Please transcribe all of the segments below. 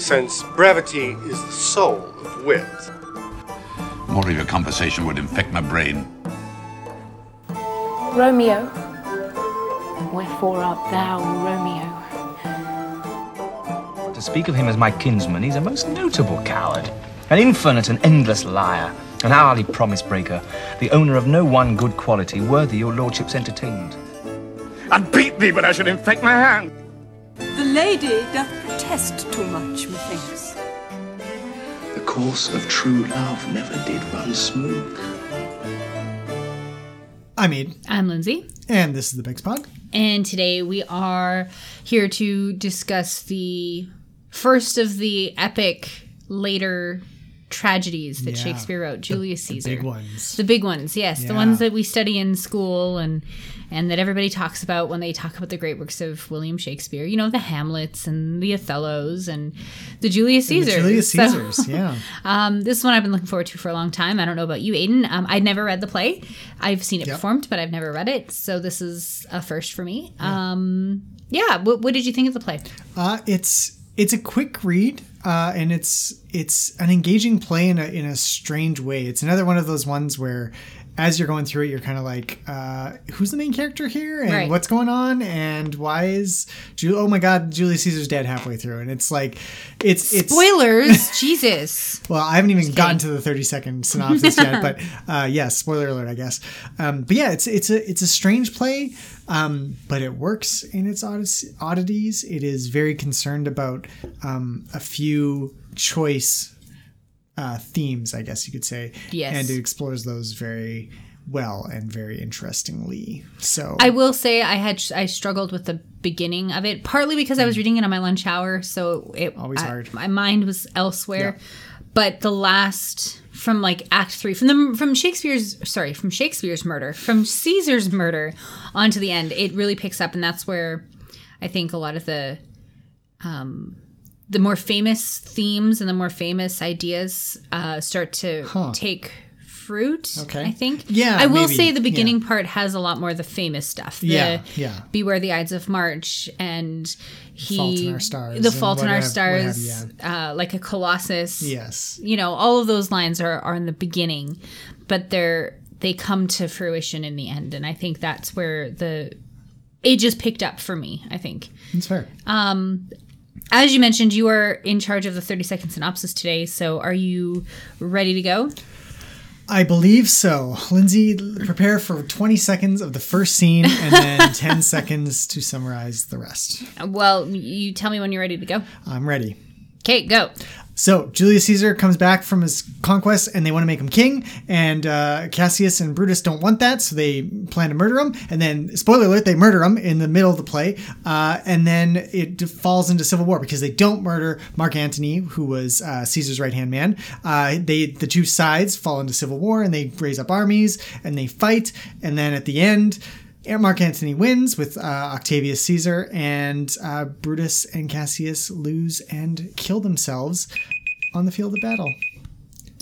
since brevity is the soul of wit. More of your conversation would infect my brain. Romeo, wherefore art thou Romeo? To speak of him as my kinsman, he's a most notable coward, an infinite and endless liar, an hourly promise breaker, the owner of no one good quality worthy your lordship's entertainment. I'd beat thee, but I should infect my hand. The lady doth protest too much, methinks. The course of true love never did run smooth. I'm Aid, I'm Lindsay, and this is the Big Pod. and today we are here to discuss the first of the epic later tragedies that Yeah. Shakespeare wrote, Julius Caesar. Big ones. The big ones, yes, the ones that we study in school and and that everybody talks about when they talk about the great works of William Shakespeare. You know, the Hamlets and the Othellos and the Julius The Caesars. Julius So- Caesars, yeah. Um, this is one I've been looking forward to for a long time. I don't know about you, Aiden. Um, I'd never read the play. I've seen it Yep. performed, but I've never read it. So this is a first for me. Yeah. Um, yeah. What, what did you think of the play? Uh, it's it's a quick read, uh, and it's it's an engaging play in a in a strange way. It's another one of those ones where, as you're going through it, you're kind of like, uh, who's the main character here, and Right. what's going on, and why is Ju- oh my god, Julius Caesar's dead halfway through, and it's like, it's it's Spoilers, Jesus. Well, I haven't even gotten to the 30 second synopsis yet, but uh, yes, spoiler alert, I guess. Um, but yeah, it's it's a it's a strange play, um, but it works in its oddities. It is very concerned about um, a few choice uh, themes, I guess you could say, Yes. and it explores those very well and very interestingly. So I will say I had I struggled with the beginning of it, partly because I was reading it on my lunch hour, so it Always I- hard. my mind was elsewhere. Yeah. But the last from like Act Three, from the from Shakespeare's sorry from Shakespeare's murder, from Caesar's murder onto the end, it really picks up, and that's where I think a lot of the um, the more famous themes and the more famous ideas uh, start to take fruit. Okay. I think. Yeah, I will maybe. say the Yeah. beginning part has a lot more of the famous stuff. The Yeah, yeah. Beware the Ides of March and he Fault in Our Stars The Fault in Our what have Stars. uh, like a Colossus. yes, You know, all of those lines are, are in the beginning, but they're they come to fruition in the end, and I think that's where the it just picked up for me. I think. that's fair. As you mentioned, you are in charge of the 30 second synopsis today. So are you ready to go? I believe so. Lindsay, prepare for 20 seconds of the first scene and then 10 seconds to summarize the rest. Well, you tell me when you're ready to go. I'm ready. Okay, go. So, Julius Caesar comes back from his conquest and they want to make him king. And uh, Cassius and Brutus don't want that, so they plan to murder him. And then, spoiler alert, they murder him in the middle of the play. Uh, and then it falls into civil war because they don't murder Mark Antony, who was uh, Caesar's right hand man. Uh, they the two sides fall into civil war and they raise up armies and they fight. And then at the end, Mark Antony wins with uh, Octavius Caesar, and uh, Brutus and Cassius lose and kill themselves on the field of battle.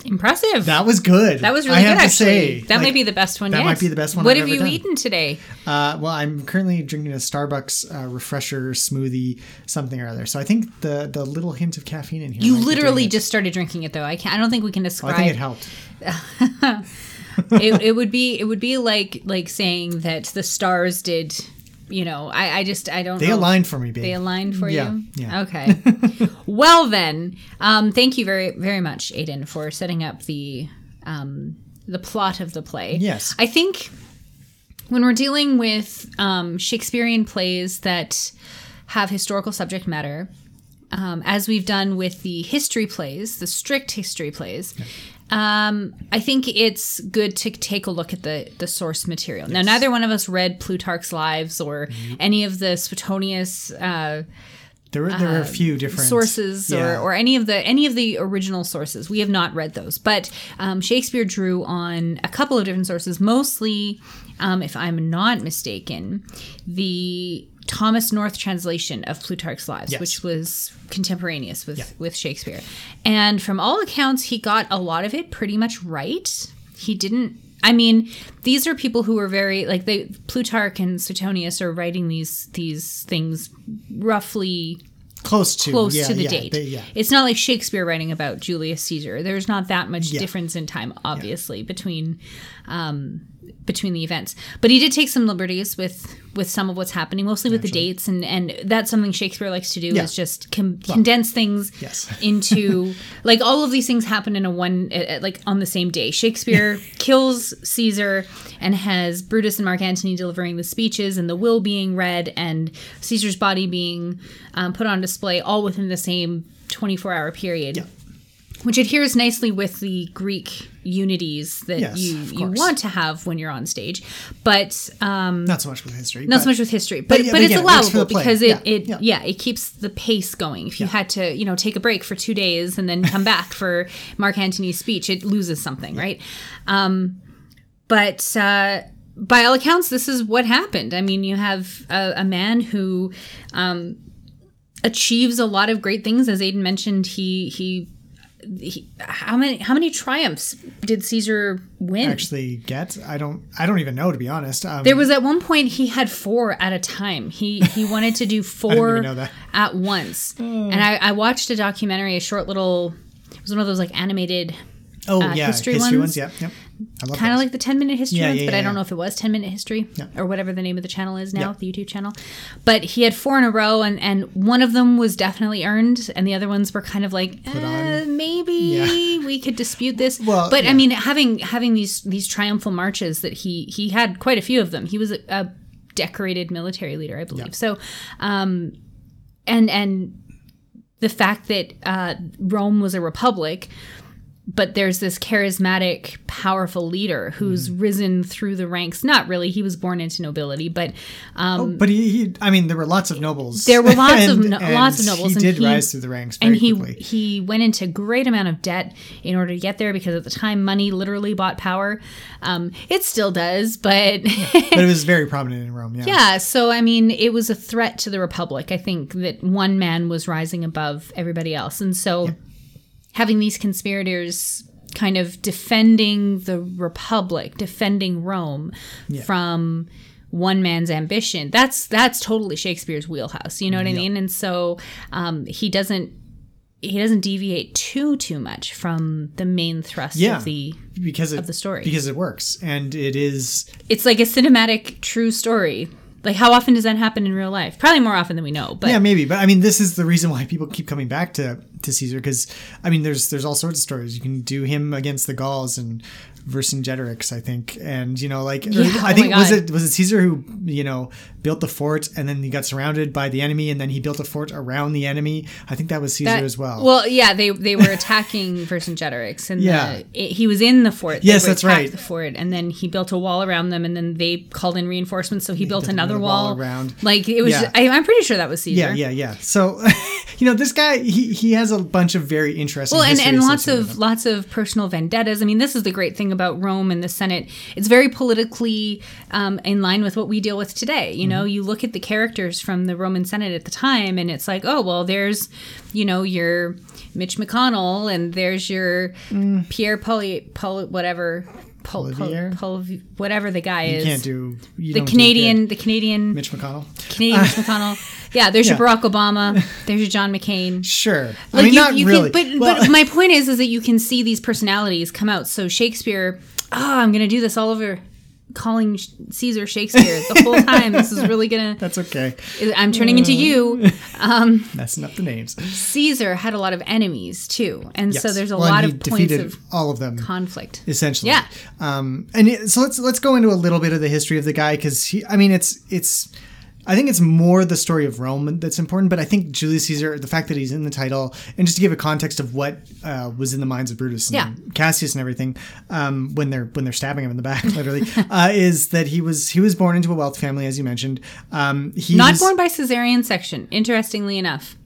Impressive. That was good. That was really good. I good, have to actually. say. that Like, might be the best one that might be the best one What I've have you done. eaten today? Uh, well, I'm currently drinking a Starbucks uh, refresher smoothie, something or other. So I think the the little hint of caffeine in here. You literally just started drinking it, though. I can't. I don't think we can Oh, I describe. think it helped. it, it would be. It would be like like saying that the stars did. You know, I, I just I don't. They know. aligned for me, babe. They aligned for Yeah, you. yeah. Okay. well then, um, thank you very very much, Aiden, for setting up the um, the plot of the play. Yes. I think when we're dealing with um, Shakespearean plays that have historical subject matter, um, as we've done with the history plays, the strict history plays, um, I think it's good to take a look at the the source material. Now, neither one of us read Plutarch's Lives or Mm-hmm. any of the Suetonius. Uh, There were there were a few different sources Yeah. or, or any of the any of the original sources. We have not read those, but um, Shakespeare drew on a couple of different sources. Mostly, um, if I'm not mistaken, the Thomas North translation of Plutarch's Lives, Yes. which was contemporaneous with with Shakespeare, and from all accounts, he got a lot of it pretty much right. He didn't. I mean, these are people who were very like they Plutarch and Suetonius are writing these these things roughly close to close yeah, to the yeah, date. they- yeah. It's not like Shakespeare writing about Julius Caesar. There's not that much Yeah. difference in time, obviously, between um, between the events. But he did take some liberties with with some of what's happening, mostly with the dates, and and that's something Shakespeare likes to do Yeah. is just com- condense things yes. into like all of these things happen in a one like on the same day. Shakespeare kills Caesar and has Brutus and Mark Antony delivering the speeches and the will being read and Caesar's body being um, put on display all within the same 24 hour period. Which adheres nicely with the Greek unities that Yes, you, you want to have when you're on stage, but um, Not so much with history. not but- so much with history, but but, yeah, but it's it allowable the because it Yeah, it yeah. yeah. it keeps the pace going. If you had to you know take a break for two days and then come back for Mark Antony's speech, it loses something, right? Um, but uh, by all accounts, this is what happened. I mean, you have a, a man who um, achieves a lot of great things, as Aiden mentioned. He he. He, how many how many triumphs did Caesar win? actually get. I don't. I don't even know to be honest. Um, There was at one point he had four at a time. He he wanted to do four at once. And I, I watched a documentary, a short little. It was one of those like animated, oh uh, yeah, history history, ones. ones. Yep, yep. Kind of like the ten minute history Yeah, ones, yeah, but I don't know if it was ten minute history or whatever the name of the channel is now, the YouTube channel. But he had four in a row, and and one of them was definitely earned, and the other ones were kind of like eh, maybe we could dispute this. Well, but. I mean, having having these these triumphal marches that he he had quite a few of them. He was a, a decorated military leader, I believe. So, um, and and the fact that uh, Rome was a republic, but there's this charismatic, powerful leader who's Mm-hmm. risen through the ranks. Not really, he was born into nobility, but um, But he, he, I mean, there were lots of nobles. There were lots of and- no- lots of nobles, He and did he- rise through the ranks very and he quickly. he went into great amount of debt in order to get there because at the time money literally bought power. Um, it still does, but but it was very prominent in Rome. Yeah. Yeah, so I mean, it was a threat to the republic. I think that one man was rising above everybody else, and so having these conspirators kind of defending the republic, defending Rome from one man's ambition. That's that's totally Shakespeare's wheelhouse. You know what I mean? And so um, he doesn't he doesn't deviate too too much from the main thrust Yeah. of the because it, the story. because it works and it is it's like a cinematic true story. Like how often does that happen in real life? Probably more often than we know. But yeah maybe but I mean this is the reason why people keep coming back to to Caesar because I mean there's there's all sorts of stories you can do him against the Gauls and Vercingetorix I think and you know like or Yeah, I oh think was it was it Caesar who you know built the fort and then he got surrounded by the enemy and then he built a fort around the enemy I think that was Caesar that- as well Well, yeah, they they were attacking Vercingetorix, and Yeah. the, it, he was in the fort. Yes, that's right. The fort, and then he built a wall around them, and then they called in reinforcements, so he, built, built another another wall wall, around. Like it was, Yeah. I, I'm pretty sure that was Caesar. yeah yeah yeah so you know this guy he he has a bunch of very interesting Well, and, and lots of lots of personal vendettas. I mean, this is the great thing about Rome and the Senate. It's very politically um, in line with what we deal with today. You Mm-hmm. know, you look at the characters from the Roman Senate at the time, and it's like, oh well, there's, you know, your Mitch McConnell, and there's your Mm. Pierre Poly, Poly whatever. Pol, pol, pol, whatever the guy you is, You can't do you the Canadian, the Canadian, Mitch McConnell Canadian Mitch McConnell. Yeah, there's Yeah. your Barack Obama. There's your John McCain. Sure. I Like mean, you, not you really. can, but Well, but my point is, is that you can see these personalities come out. So Shakespeare, oh, I'm gonna do this all over, calling Caesar Shakespeare the whole time. this is really gonna. that's okay. I'm turning into you. Messing up the names. Caesar had a lot of enemies too, and so there's a Well, lot of points of all of them conflict. essentially. Yeah. Um, and it, so let's let's go into a little bit of the history of the guy because he. I mean, it's it's. I think it's more the story of Rome that's important, but I think Julius Caesar, the fact that he's in the title, and just to give a context of what uh, was in the minds of Brutus and Yeah. Cassius and everything, um, when they're when they're stabbing him in the back, literally, uh, is that he was he was born into a wealth family, as you mentioned. Um, he Not was- born by cesarean section. Interestingly enough,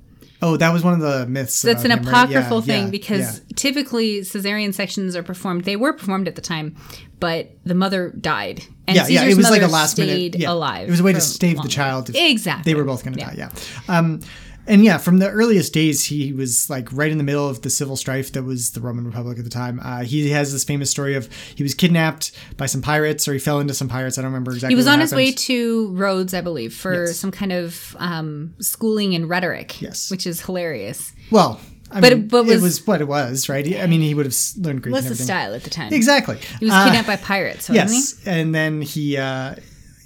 Oh, that was one of the myths. that's an him, right? Yeah, apocryphal thing yeah, because yeah. typically cesarean sections are performed. They were performed at the time, but the mother died And yeah, yeah, it was like a last minute. Yeah, alive. It was a way to save the child. Exactly. They were both going to Yeah. die. Yeah. Um, and yeah, from the earliest days, he was like right in the middle of the civil strife that was the Roman Republic at the time. Uh, he has this famous story of he was kidnapped by some pirates, or he fell into some pirates. I don't remember exactly. He was on his way to Rhodes, I believe, for Yes. some kind of um, schooling in rhetoric. Yes. which is hilarious. Well, I But- mean, but it was- was what it was, right? I mean, he would have learned Greek. And the style at the time? Exactly. He was Uh, kidnapped by pirates, wasn't Yes, and then he uh,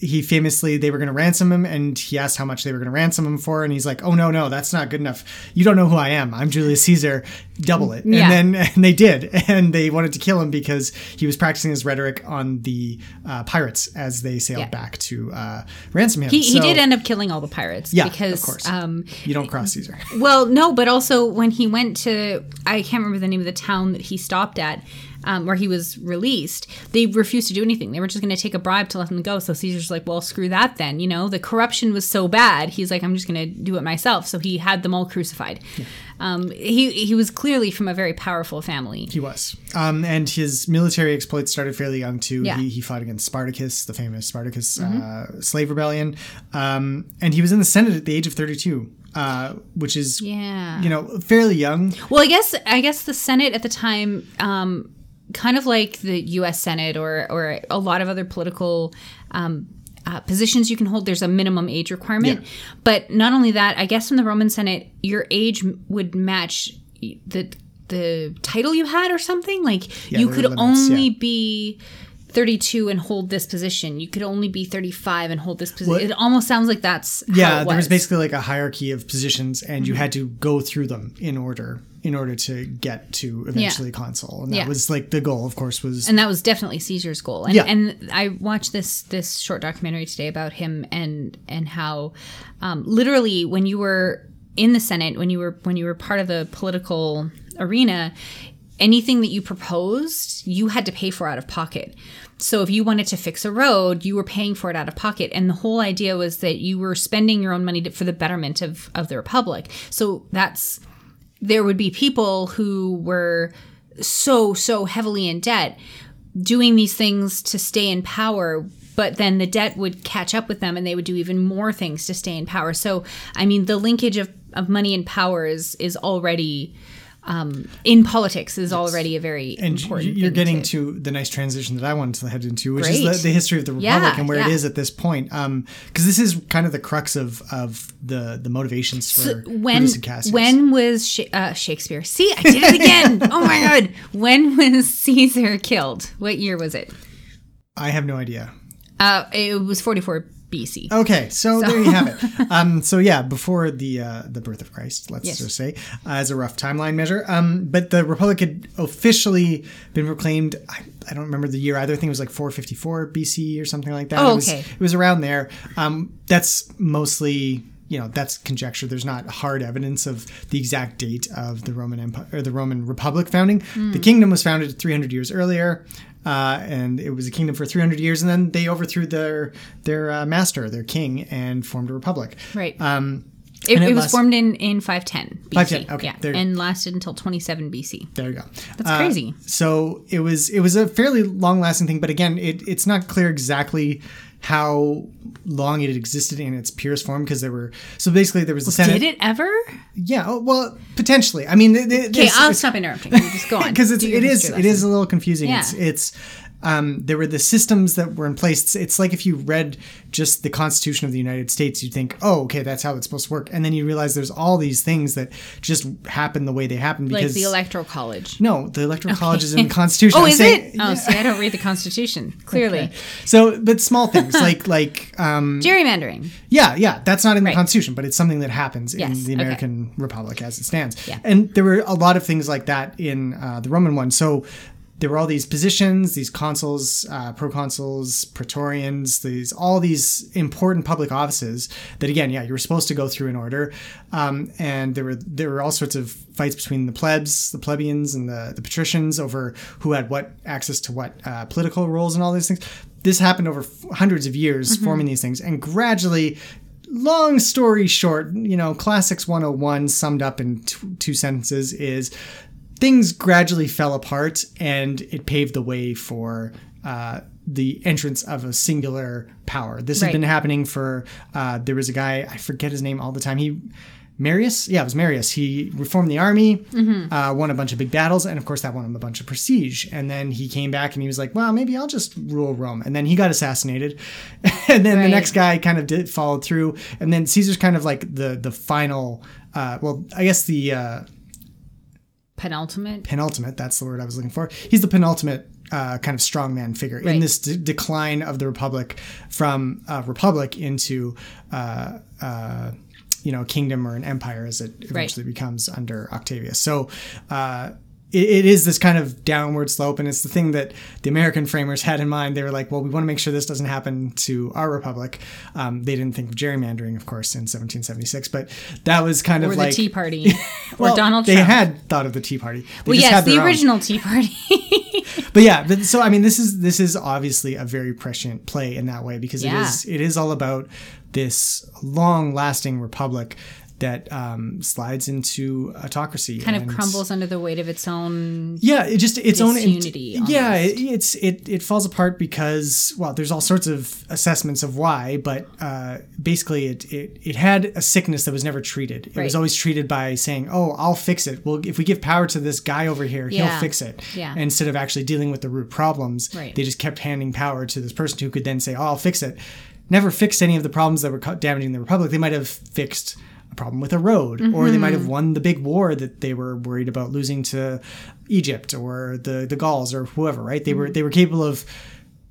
he famously they were going to ransom him, and he asked how much they were going to ransom him for, and he's like, "Oh no, no, that's not good enough. You don't know who I am. I'm Julius Caesar. Double it." Yeah. And then and they did, and they wanted to kill him because he was practicing his rhetoric on the uh, pirates as they sailed Yeah. back to uh, ransom him. He, he did end up killing all the pirates. Yeah, because, of course. Um, You don't cross Caesar. Well, no, but also when he went to, I can't remember the name of the town that he stopped at, um, where he was released, they refused to do anything. They were just going to take a bribe to let him go. So Caesar's like, well, screw that then. You know, the corruption was so bad. He's like, I'm just going to do it myself. So he had them all crucified. Um, he, he was clearly from a very powerful family. He was. Um, and his military exploits started fairly young too. Yeah. Mm-hmm. He, he fought against Spartacus, the famous Spartacus uh, slave rebellion. Um, and he was in the Senate at the age of 32, uh, which is, Yeah. you know, fairly young. Well, I guess I guess the Senate at the time, um, kind of like the U.S. Senate or or a lot of other political um, uh, positions you can hold, there's a minimum age requirement. Yeah. But not only that, I guess in the Roman Senate, your age would match the the title you had or something. Like Yeah, you could limits, only yeah. be. 32 and hold this position. You could only be 35 and hold this position. Well- it almost sounds like that's Yeah, it there was was. basically like a hierarchy of positions, and you Mm-hmm. had to go through them in order in order to get to eventually consul, And that Yeah. was like the goal, of course, was and that was definitely Caesar's goal. And, Yeah. and I watched this this short documentary today about him and and how um, literally when you were in the Senate, when you were when you were part of the political arena, anything that you proposed, you had to pay for out of pocket. So if you wanted to fix a road, you were paying for it out of pocket, and the whole idea was that you were spending your own money to, for the betterment of of the republic. So that's there would be people who were so so heavily in debt doing these things to stay in power but then the debt would catch up with them and they would do even more things to stay in power. So i mean the linkage of, of money and power is is already um, in politics is already a very and important you're getting to the nice transition that I wanted to head into, which is the, the history of the Yeah, republic and where it yeah. is at this point. Because this is kind of the crux of of the the motivations for So when Brutus and Cassius. when was Sha- uh, Shakespeare? See, I did it again. oh my god! When was Caesar killed? What year was it? I have no idea. Uh, it was 44 BC. Okay, so, there you have it. Um, so yeah, before the uh, the birth of Christ, let's Yes. just say, uh, as a rough timeline measure. Um, but the republic had officially been proclaimed. I, I don't remember the year either. I think it was like 454 BC or something like that. Oh, it was, okay. It was around there. Um, that's mostly. You know that's conjecture. There's not hard evidence of the exact date of the Roman Empire or the Roman Republic founding. Hmm. The kingdom was founded 300 years earlier, uh, and it was a kingdom for 300 years, and then they overthrew their their uh, master, their king, and formed a republic. Right. Um, it, it it was lasts- formed in, in 510 BC. 510, okay, Yeah. there. And lasted until 27 BC. there you go. That's Uh, crazy. So it was it was a fairly long lasting thing, but again, it, it's not clear exactly how long it had existed in its purest form because there were so basically there was the Senate. Did it ever? Yeah, oh, well, potentially. I mean, Okay, I'll stop interrupting. You just go on. because it's Do your it is it is a little confusing. Yeah. It's it's um, there were the systems that were in place. It's, like if you read just the Constitution of the United States, you'd think, oh, okay, that's how it's supposed to work, and then you realize there's all these things that just happen the way they happen like because the electoral college. no, the Electoral College is in the Constitution. Oh, I'm is saying- it? Oh, see, I don't read the Constitution. Clearly, So, but small things like like um, gerrymandering. yeah, yeah, that's not in the Right. Constitution, but it's something that happens Yes, in the okay. American Republic as it stands. Yeah. And there were a lot of things like that in uh, the Roman one. So there were all these positions, these consuls, uh, proconsuls, praetorians, these all these important public offices that again, yeah, you were supposed to go through in order. Um, and there were there were all sorts of fights between the plebs, the plebeians, and the, the patricians over who had what access to what uh, political roles and all these things. This happened over f- hundreds of years, forming these things, and gradually long story short, you know, Classics 101 summed up in t- two sentences is things gradually fell apart and it paved the way for uh, the entrance of a singular power. This Right. had been happening for. Uh, there was a guy I forget his name all the time. He. Marius, yeah, it was Marius. He reformed the army, uh, won a bunch of big battles, and of course that won him a bunch of prestige. And then he came back and he was like, "Well, maybe I'll just rule Rome." And then he got assassinated, and then the next guy kind of did followed through. And then Caesar's kind of like the the final. Uh, well, I guess the uh, Penultimate. penultimate. That's the word I was looking for. He's the penultimate uh, kind of strongman figure in this d- decline of the republic from a republic into, uh, uh, you know, a kingdom or an empire as it eventually becomes under Octavius. So. It, it is this kind of downward slope, and it's the thing that the American framers had in mind. They were like, "Well, we want to make sure this doesn't happen to our republic." Um, they didn't think of gerrymandering, of course, in 1776, but that was kind Or of the like Tea Party. or well, Donald They Trump. had thought of the Tea Party. They well, just yes, had the own. original Tea Party. But yeah, but, so I mean, this is this is obviously a very prescient play in that way because it Yeah. is it is all about this long-lasting republic that um, slides into autocracy, kind of crumbles under the weight of its own. Yeah, it just its own Disunity, yeah, it, it's it it falls apart because well, there's all sorts of assessments of why, but uh, basically it, it it had a sickness that was never treated. It was always treated by saying, "Oh, I'll fix it." Well, if we give power to this guy over here, Yeah. he'll fix it. Yeah. Instead of actually dealing with the root problems, Right. they just kept handing power to this person who could then say, "Oh, I'll fix it." Never fixed any of the problems that were damaging the republic. They might have fixed problem with a road, or they might Mm-hmm. have won the big war that they were worried about losing to Egypt or the the Gauls or whoever. Right? They Mm-hmm. were they were capable of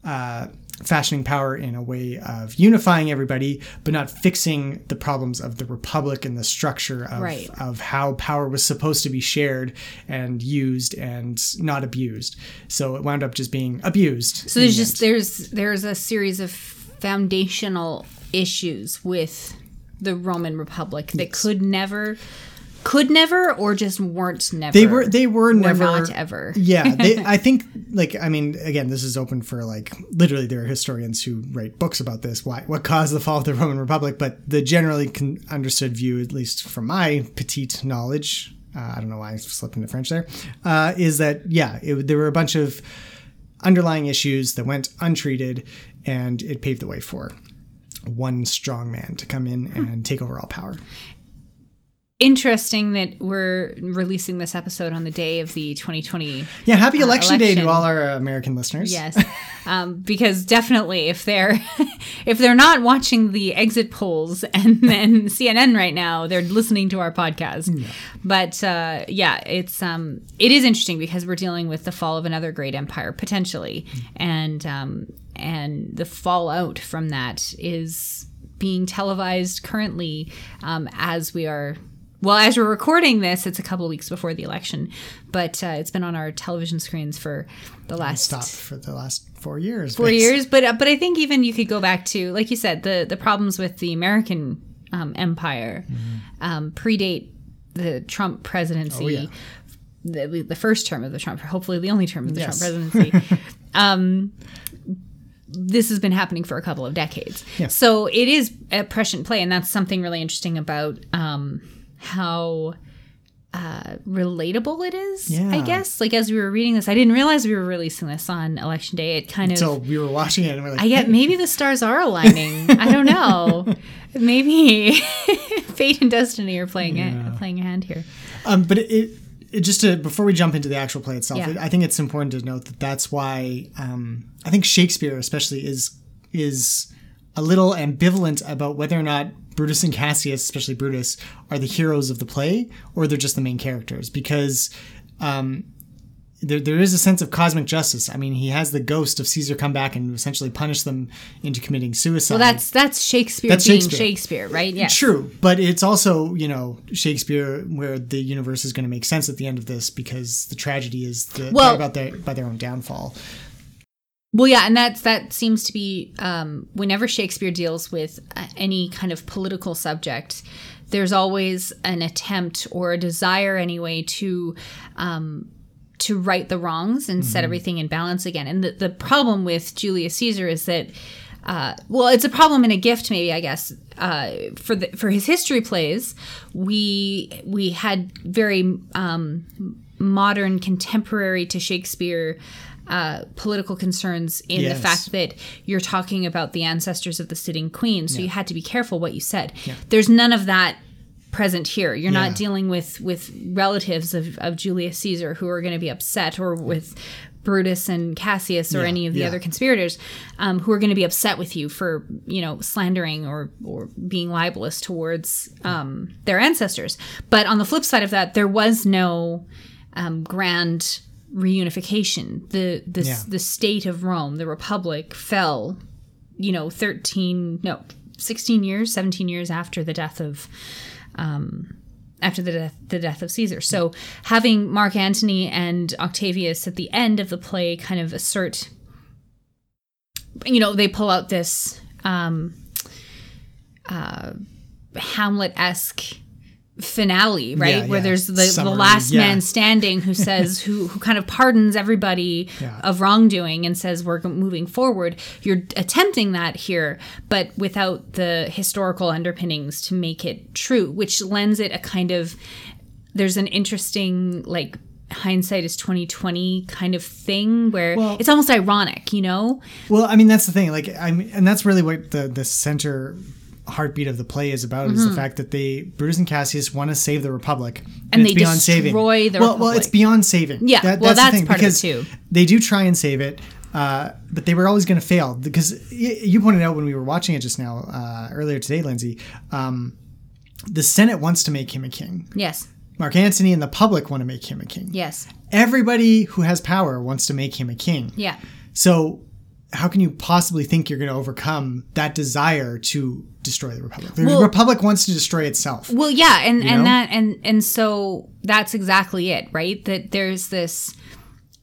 uh, fashioning power in a way of unifying everybody, but not fixing the problems of the republic and the structure of Right. of how power was supposed to be shared and used and not abused. So it wound up just being abused. So there's just there's there's a series of foundational issues with the Roman Republic that could never could never or just weren't never. they were they were never not ever. yeah they i think like i mean again this is open for like literally there are historians who write books about this why what caused the fall of the roman republic but the generally con- understood view at least from my petite knowledge uh, i don't know why i slipped into french there uh, is that yeah it, there were a bunch of underlying issues that went untreated and it paved the way for one strong man to come in and take over all power. Interesting that we're releasing this episode on the day of the 2020 yeah happy Uh, election, day to all our american listeners. Yes, um, because definitely if they're if they're not watching the exit polls and then CNN right now, they're listening to our podcast. But uh, yeah, it's um, it is interesting because we're dealing with the fall of another great empire potentially, and um, and the fallout from that is being televised currently um, as we are well, as we're recording this, it's a couple weeks before the election, but uh, it's been on our television screens for the last stopped for the last four years. four but- years. But uh, but I think even you could go back to, like you said, the the problems with the American um, empire um, predate the Trump presidency. Oh, yeah. The, the first term of the Trump, hopefully the only term of the Yes. Trump presidency. um, this has been happening for a couple of decades. Yeah. So it is a prescient play, and that's something really interesting about um, how uh, relatable it is. I guess. Like as we were reading this, I didn't realize we were releasing this on election day. It kind of until we were watching it and we're like, I get maybe the stars are aligning. I don't know. Maybe fate and destiny are playing a, playing a hand here. Um, but it, it, it just to before we jump into the actual play itself, Yeah. I think it's important to note that that's why um, I think Shakespeare especially is is a little ambivalent about whether or not Brutus and Cassius, especially Brutus, are the heroes of the play or they're just the main characters because. Um, there, there is a sense of cosmic justice. I mean, he has the ghost of Caesar come back and essentially punish them into committing suicide. Well, that's that's Shakespeare That's being Shakespeare. Shakespeare, right? Yeah, True, but it's also you know Shakespeare where the universe is going to make sense at the end of this because the tragedy is the, Well- about their by their own downfall. Well, yeah, and that's that seems to be um, whenever Shakespeare deals with uh, any kind of political subject, there's always an attempt or a desire, anyway, to um, to right the wrongs and set everything in balance again. And the, the problem with Julius Caesar is that. Uh, well, it's a problem and a gift, maybe I guess. Uh, for the for his history plays, we we had very um, modern, contemporary to Shakespeare uh, political concerns in Yes. the fact that you're talking about the ancestors of the sitting queen, so you had to be careful what you said. There's none of that present here. You're Yeah. not dealing with with relatives of, of Julius Caesar who are going to be upset, or with Brutus and Cassius, or Yeah, any of the yeah. other conspirators um, who are going to be upset with you for you know slandering or or being libelous towards um, their ancestors. But on the flip side of that, there was no um, grand reunification. The the the state of Rome, the Republic, fell. You know, thirteen no, sixteen years, seventeen years after the death of um, after the death, the death of Caesar. So having Mark Antony and Octavius at the end of the play kind of assert, you know, they pull out this um, uh, Hamlet esque finale, right? Yeah, Where yeah. there's the, the last yeah. man standing who says, who, who kind of pardons everybody of wrongdoing and says, we're moving forward. You're attempting that here, but without the historical underpinnings to make it true, which lends it a kind of, there's an interesting, like, hindsight is 2020 kind of thing where Well- it's almost ironic, you know? Well, I mean that's the thing. Like I mean, and that's really what the the center heartbeat of the play is about is the fact that they Brutus and Cassius want to save the Republic, Mm-hmm. And it's they beyond saving. destroy the well, well, it's beyond saving. Yeah, well, the that's thing, part of it because too. They do try and save it, uh, but they were always going to fail because y- you pointed out when we were watching it just now uh, earlier today, Lindsay. Um, the Senate wants to make him a king. Yes. Mark Antony and the public want to make him a king. Yes. Everybody who has power wants to make him a king. Yeah. So, how can you possibly think you're going to overcome that desire to destroy the republic? The Well- republic wants to destroy itself. Well, yeah, and and know? that and and so that's exactly it, right? That there's this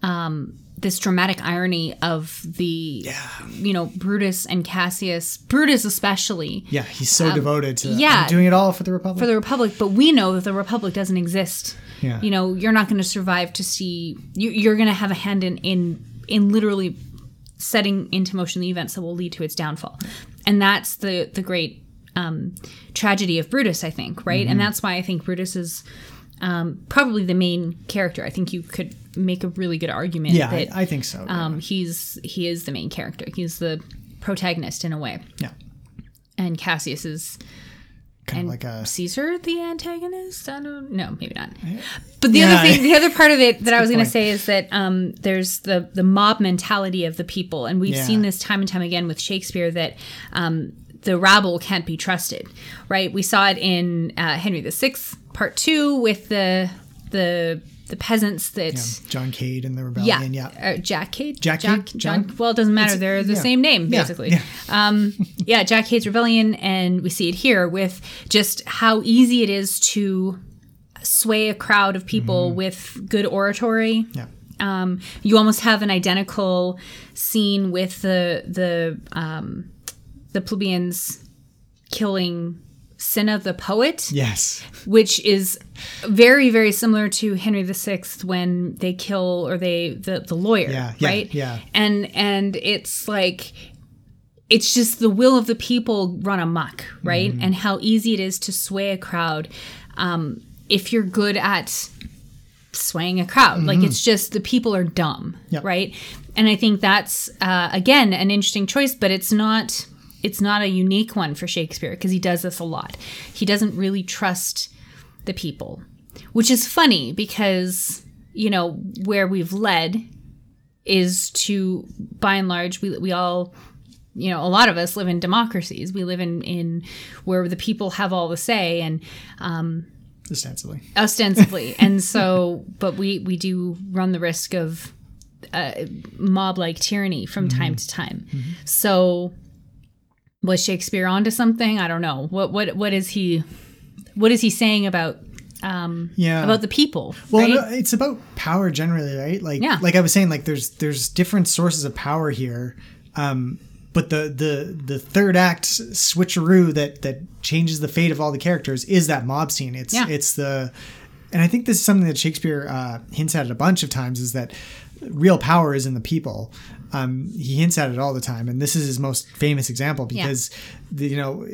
um this dramatic irony of the you know Brutus and Cassius, Brutus especially yeah, he's so devoted to Um, yeah. I'm doing it all for the republic. for the republic, but we know that the republic doesn't exist. Yeah. You know, you're not going to survive to see you, you're going to have a hand in in in literally setting into motion the events that will lead to its downfall. And that's the the great um, tragedy of Brutus, I think, right? Mm-hmm. And that's why I think Brutus is um, probably the main character. I think you could make a really good argument yeah, I, that I think so. um, he's he is the main character. He's the protagonist in a way, yeah, and Cassius is kind and of like a Caesar the antagonist. I don't know, maybe not. But the Yeah. other thing, the other part of it that I was going to say is that um, there's the the mob mentality of the people, and we've Yeah. seen this time and time again with Shakespeare that. Um, the rabble can't be trusted, right? We saw it in uh, Henry VI, Part Two, with the the the peasants that yeah, John Cade and the rebellion. Yeah, Uh, Jack Cade, Jack Cade? John. John? Well, it doesn't matter. It's- They're the yeah. same name Yeah, basically. yeah. Um, yeah, Jack Cade's rebellion, and we see it here with just how easy it is to sway a crowd of people Mm-hmm. with good oratory. yeah, Um, you almost have an identical scene with the the um, the plebeians killing Cinna the poet yes, which is very very similar to Henry VI when they kill or they the the lawyer, Yeah, yeah, right? yeah. And and it's like it's just the will of the people run amok, right? Mm-hmm. And how easy it is to sway a crowd um, if you're good at swaying a crowd. Like it's just the people are dumb, Mm-hmm. Yep. right? And I think that's uh, again an interesting choice, but it's not it's not a unique one for Shakespeare because he does this a lot. He doesn't really trust the people, which is funny because you know where we've led is to by and large we we all you know a lot of us live in democracies. We live in in where the people have all the say and um ostensibly. ostensibly. And so but we we do run the risk of uh, mob like tyranny from time to time. So was shakespeare onto something i don't know what what what is he what is he saying about um Yeah. about the people Well, right no, it's about power generally, right? Like, Yeah. like I was saying, like there's there's different sources of power here, um, but the the the third act switcheroo that that changes the fate of all the characters is that mob scene. It's Yeah. it's the, and I think this is something that Shakespeare uh, hints at a bunch of times is that real power is in the people. Um, he hints at it all the time, and this is his most famous example Yeah. because, the, you know,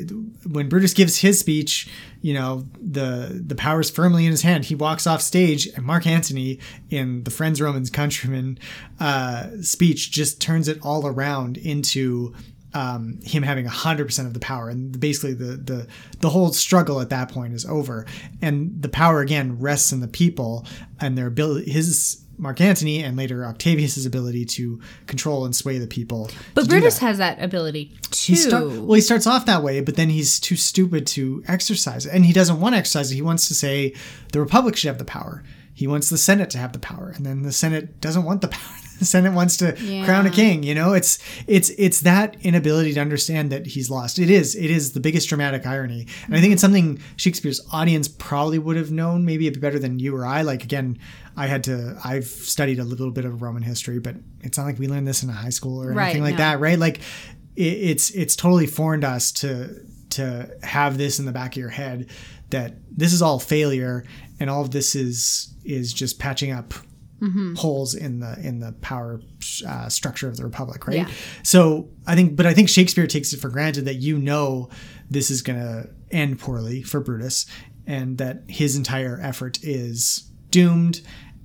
when Brutus gives his speech, you know, the the power is firmly in his hand. He walks off stage, and Mark Antony, in the Friends Romans Countrymen uh, speech, just turns it all around into um, him having hundred percent of the power, and basically the the the whole struggle at that point is over, and the power again rests in the people and their ability. His Mark Antony and later Octavius's ability to control and sway the people. But Brutus has that ability too. He start, well, he starts off that way, but then he's too stupid to exercise it, and he doesn't want to exercise it. He wants to say the Republic should have the power. He wants the Senate to have the power, and then the Senate doesn't want the power. The Senate wants to crown a king. You know, it's it's it's that inability to understand that he's lost. It is it is the biggest dramatic irony, and I think it's mm-hmm. something Shakespeare's audience probably would have known maybe a bit better than you or I. Like again, I had to. I've studied a little bit of Roman history, but it's not like we learned this in high school or Right, anything like no. that, right? Like it, it's it's totally foreign to us to to have this in the back of your head that this is all failure and all of this is is just patching up holes in the in the power uh, structure of the republic right Yeah. so i think but i think shakespeare takes it for granted that you know this is going to end poorly for brutus and that his entire effort is doomed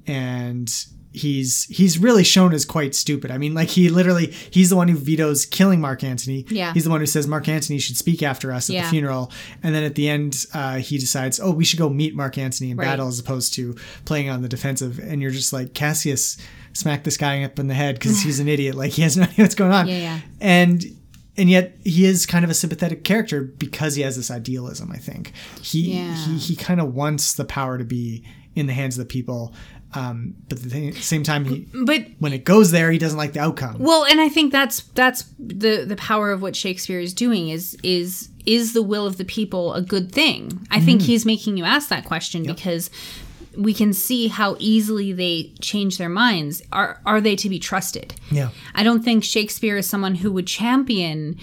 and he's he's really shown as quite stupid. I mean, like he literally he's the one who vetoes killing Mark Antony. Yeah. He's the one who says Mark Antony should speak after us at Yeah. the funeral, and then at the end uh, he decides, oh, we should go meet Mark Antony in Right. battle as opposed to playing on the defensive. And you're just like Cassius, smack this guy up in the head because he's an idiot. Like he has no idea what's going on. Yeah, yeah. And and yet he is kind of a sympathetic character because he has this idealism. I think he Yeah. he he kind of wants the power to be in the hands of the people. Um, but at the same time, he, But when it goes there, he doesn't like the outcome. Well, and I think that's that's the the power of what Shakespeare is doing is is is the will of the people a good thing? I think Mm. he's making you ask that question because we can see how easily they change their minds. Are are they to be trusted? Yeah. I don't think Shakespeare is someone who would champion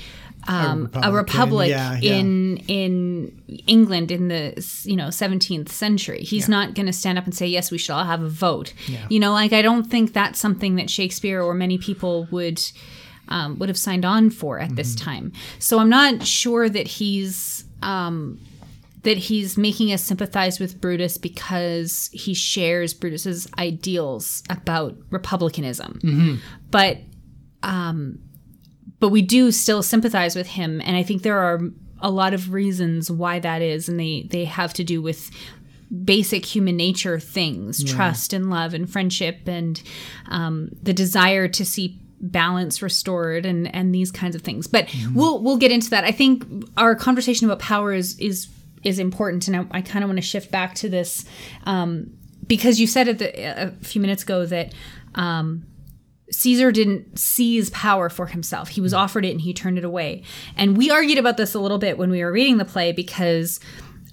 um, a Republican, republic yeah, yeah. in in England in the you know 17th century. He's not going to stand up and say yes, we should all have a vote. You know, like I don't think that's something that Shakespeare or many people would um, would have signed on for at this Mm-hmm. time. So I'm not sure that he's um, that he's making us sympathize with Brutus because he shares Brutus's ideals about republicanism. Mm-hmm. But but we do still sympathize with him and i think there are a lot of reasons why that is and they they have to do with basic human nature things trust and love and friendship and um, the desire to see balance restored and and these kinds of things. But we'll we'll get into that. I think our conversation about power is is is important and i, I kind of want to shift back to this um, because you said at the, a few minutes ago that um, Caesar didn't seize power for himself. He was mm. offered it and he turned it away. And we argued about this a little bit when we were reading the play because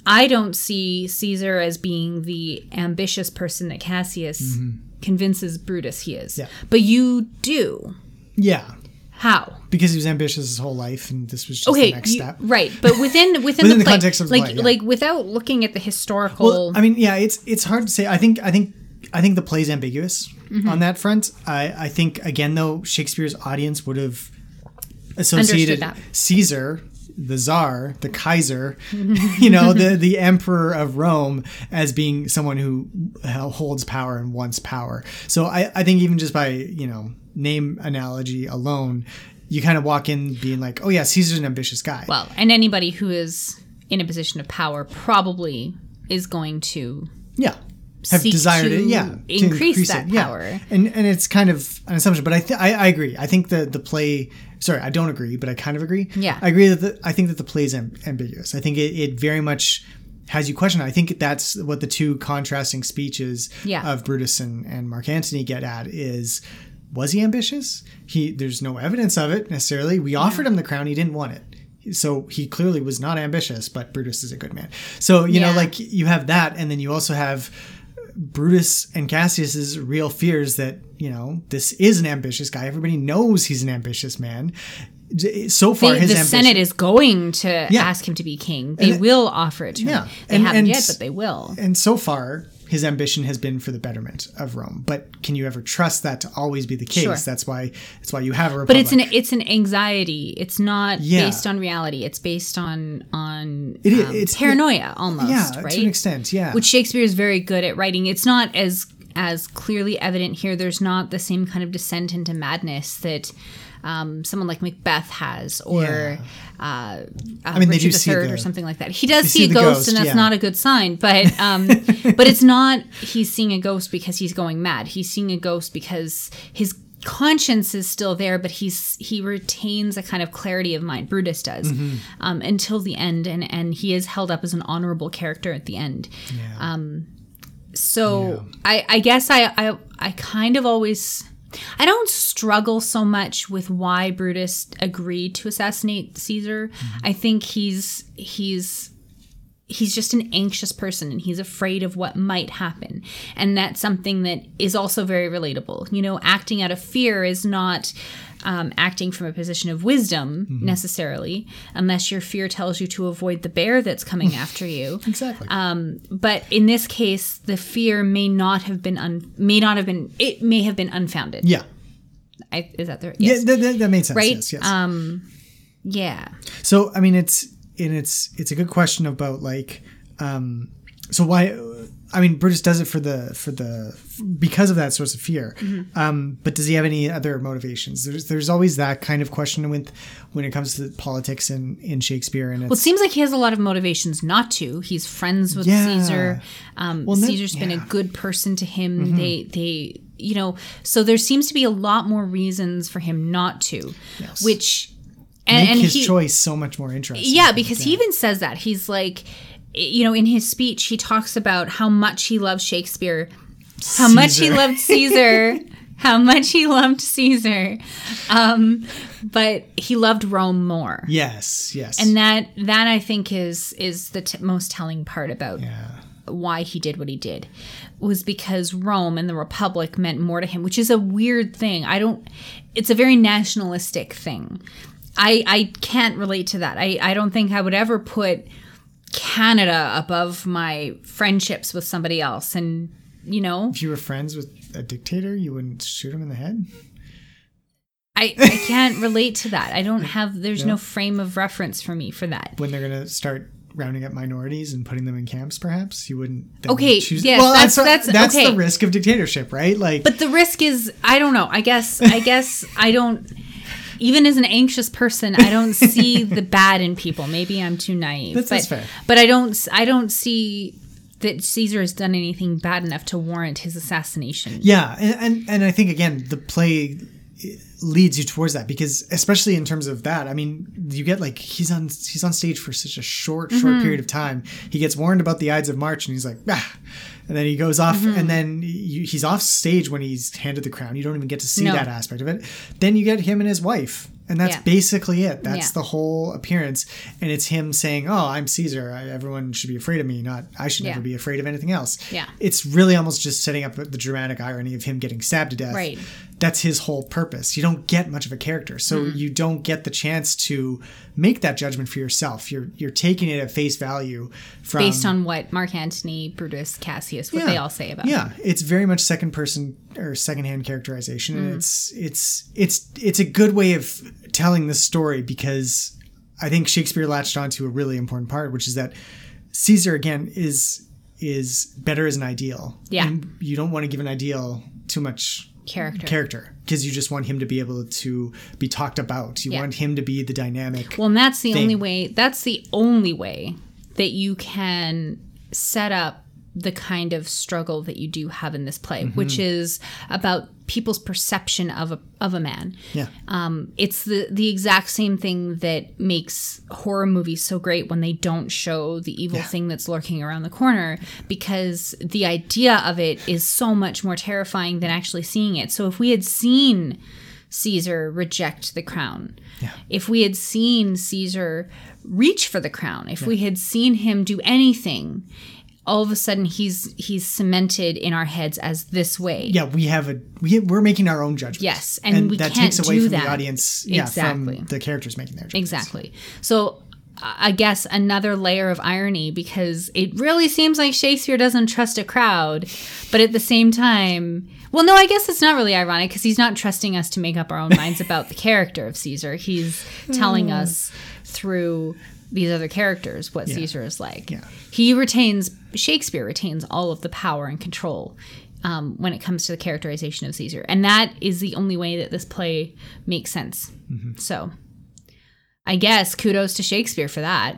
I don't see Caesar as being the ambitious person that Cassius mm-hmm. convinces Brutus he is. Yeah. But you do. Yeah, How? because he was ambitious his whole life, and this was just Okay, the next you- step. right. But within within, Within the, the play, context of the like play, yeah. like without looking at the historical Well, I mean, yeah, it's it's hard to say. I think I think I think the play's ambiguous Mm-hmm. on that front. I I think again though Shakespeare's audience would have associated. Caesar, the Czar, the Kaiser, you know, the the Emperor of Rome as being someone who holds power and wants power. So I I think even just by you know name analogy alone. You kind of walk in being like, "Oh yeah, Caesar's an ambitious guy." well, and anybody who is in a position of power probably is going to yeah have desired it yeah to increase that yeah. power. and and it's kind of an assumption but i th- I, I agree. I think the the play sorry i don't agree but i kind of agree. Yeah. i agree that the, i think that the play is am- ambiguous. I think it, it very much has you question. I think that's what the two contrasting speeches Yeah. of brutus and, and mark antony get at is was he ambitious? He there's no evidence of it necessarily. We offered him the crown. He didn't want it. So he clearly was not ambitious but brutus is a good man. So you know like you have that and then you also have Brutus and Cassius's real fears that you know this is an ambitious guy. Everybody knows he's an ambitious man. So far, They, his the ambition, Senate is going to Yeah. ask him to be king. They And- will offer it to Yeah. him. They And- haven't and yet, but they will. and so far his ambition has been for the betterment of Rome. But can you ever trust that to always be the case? Sure. That's why that's why you have a but it's an it's an anxiety. It's not Yeah. based on reality. It's based on on It um, it's- paranoia almost. yeah, right? to an extent, yeah. Which Shakespeare is very good at writing. It's not as as clearly evident here. There's not the same kind of descent into madness that. Um, someone like Macbeth has, or Yeah. uh, I mean, they Richard see III the- or something like that. He does see, see a ghost, ghost, and that's yeah. not a good sign. But um, but it's not he's seeing a ghost because he's going mad. He's seeing a ghost because his conscience is still there, but he's he retains a kind of clarity of mind. Brutus does Mm-hmm. um, until the end, and and he is held up as an honorable character at the end. Um, so I I guess I I I kind of always. I don't struggle so much with why Brutus agreed to assassinate Caesar. Mm-hmm. I think he's he's he's just an anxious person and he's afraid of what might happen. And that's something that is also very relatable. You know, acting out of fear is not um, acting from a position of wisdom necessarily, unless your fear tells you to avoid the bear that's coming after you. exactly. Um, but in this case, the fear may not have been un- may not have been it may have been unfounded. yeah. I, is that the Yeah, yes. that, that, that made sense. right? Yes, yes. Um, yeah. So I mean, it's and it's it's a good question about like, um, so why? I mean, Brutus does it for the for the because of that source of fear. Mm-hmm. Um, but does he have any other motivations? There's there's always that kind of question with when it comes to politics in in Shakespeare, and it's, Well, it seems like he has a lot of motivations not to. He's friends with Yeah. Caesar. Um, Well, that- Caesar's been a good person to him. They, they, you know, so there seems to be a lot more reasons for him not to, Yes. which, and, make and his he, choice so much more interesting. yeah, because he even says that he's like, you know, in his speech, he talks about how much he loved Shakespeare, how much he loved Caesar, how much he loved Caesar, um, but he loved Rome more Yes, yes, and that that I think is is the t- most telling part about yeah. why he did what he did was because Rome and the Republic meant more to him, which is a weird thing. I don't. It's a very nationalistic thing. I I can't relate to that. I I don't think I would ever put Canada above my friendships with somebody else, and you know. If you were friends with a dictator, you wouldn't shoot him in the head. I, I can't relate to that. I don't have, there's no frame of reference for me for that. When they're gonna start rounding up minorities and putting them in camps, perhaps you wouldn't. Okay, choose. yes, well, that's- that's that's- that's okay. the risk of dictatorship, right? Like, But the risk is, I don't know. I guess, I guess I don't, even as an anxious person, I don't see the bad in people. Maybe I'm too naive. That's- but, that's fair. But I don't, I don't see that Caesar has done anything bad enough to warrant his assassination. Yeah, and, and and I think again the play leads you towards that because especially in terms of that, I mean, you get like he's on he's on stage for such a short Mm-hmm. short period of time. He gets warned about the Ides of March, and he's like, ah. And then he goes off, Mm-hmm. and then you, he's off stage when he's handed the crown. You don't even get to see No. that aspect of it. Then you get him and his wife, and that's Yeah. basically it. That's Yeah. the whole appearance, and it's him saying, "Oh, I'm Caesar. I, everyone should be afraid of me. Not I should Yeah. never be afraid of anything else." Yeah. it's really almost just setting up the dramatic irony of him getting stabbed to death. Right. That's his whole purpose. You don't get much of a character, so Mm-hmm. you don't get the chance to make that judgment for yourself. You're you're taking it at face value from Based on what Mark Antony, Brutus, Cassius, what they all say about him. yeah, it's very much second person or second hand characterization, Mm-hmm. and it's it's it's it's a good way of telling the story because I think Shakespeare latched onto a really important part, which is that Caesar again is is better as an ideal. Yeah. and you don't want to give an ideal too much Character. character because you just want him to be able to be talked about. You Yeah. want him to be the dynamic. Well, and that's the thing. only way. That's the only way that you can set up the kind of struggle that you do have in this play, Mm-hmm. which is about people's perception of a of a man. yeah, Um, it's the the exact same thing that makes horror movies so great when they don't show the evil thing that's lurking around the corner because the idea of it is so much more terrifying than actually seeing it. So if we had seen Caesar reject the crown, if we had seen Caesar reach for the crown, if we had seen him do anything, all of a sudden he's he's cemented in our heads as this way. yeah, we have a we we're making our own judgments. Yes, and we that can't takes away do from that. the audience. Yeah, Exactly. from the characters making their judgments. Exactly. So I guess, another layer of irony because it really seems like Shakespeare doesn't trust a crowd, but at the same time, well, no, I guess it's not really ironic because he's not trusting us to make up our own minds about the character of Caesar. He's telling hmm. us through these other characters what Caesar is like. Yeah. He retains, Shakespeare retains all of the power and control um, when it comes to the characterization of Caesar. And that is the only way that this play makes sense. So I guess kudos to Shakespeare for that.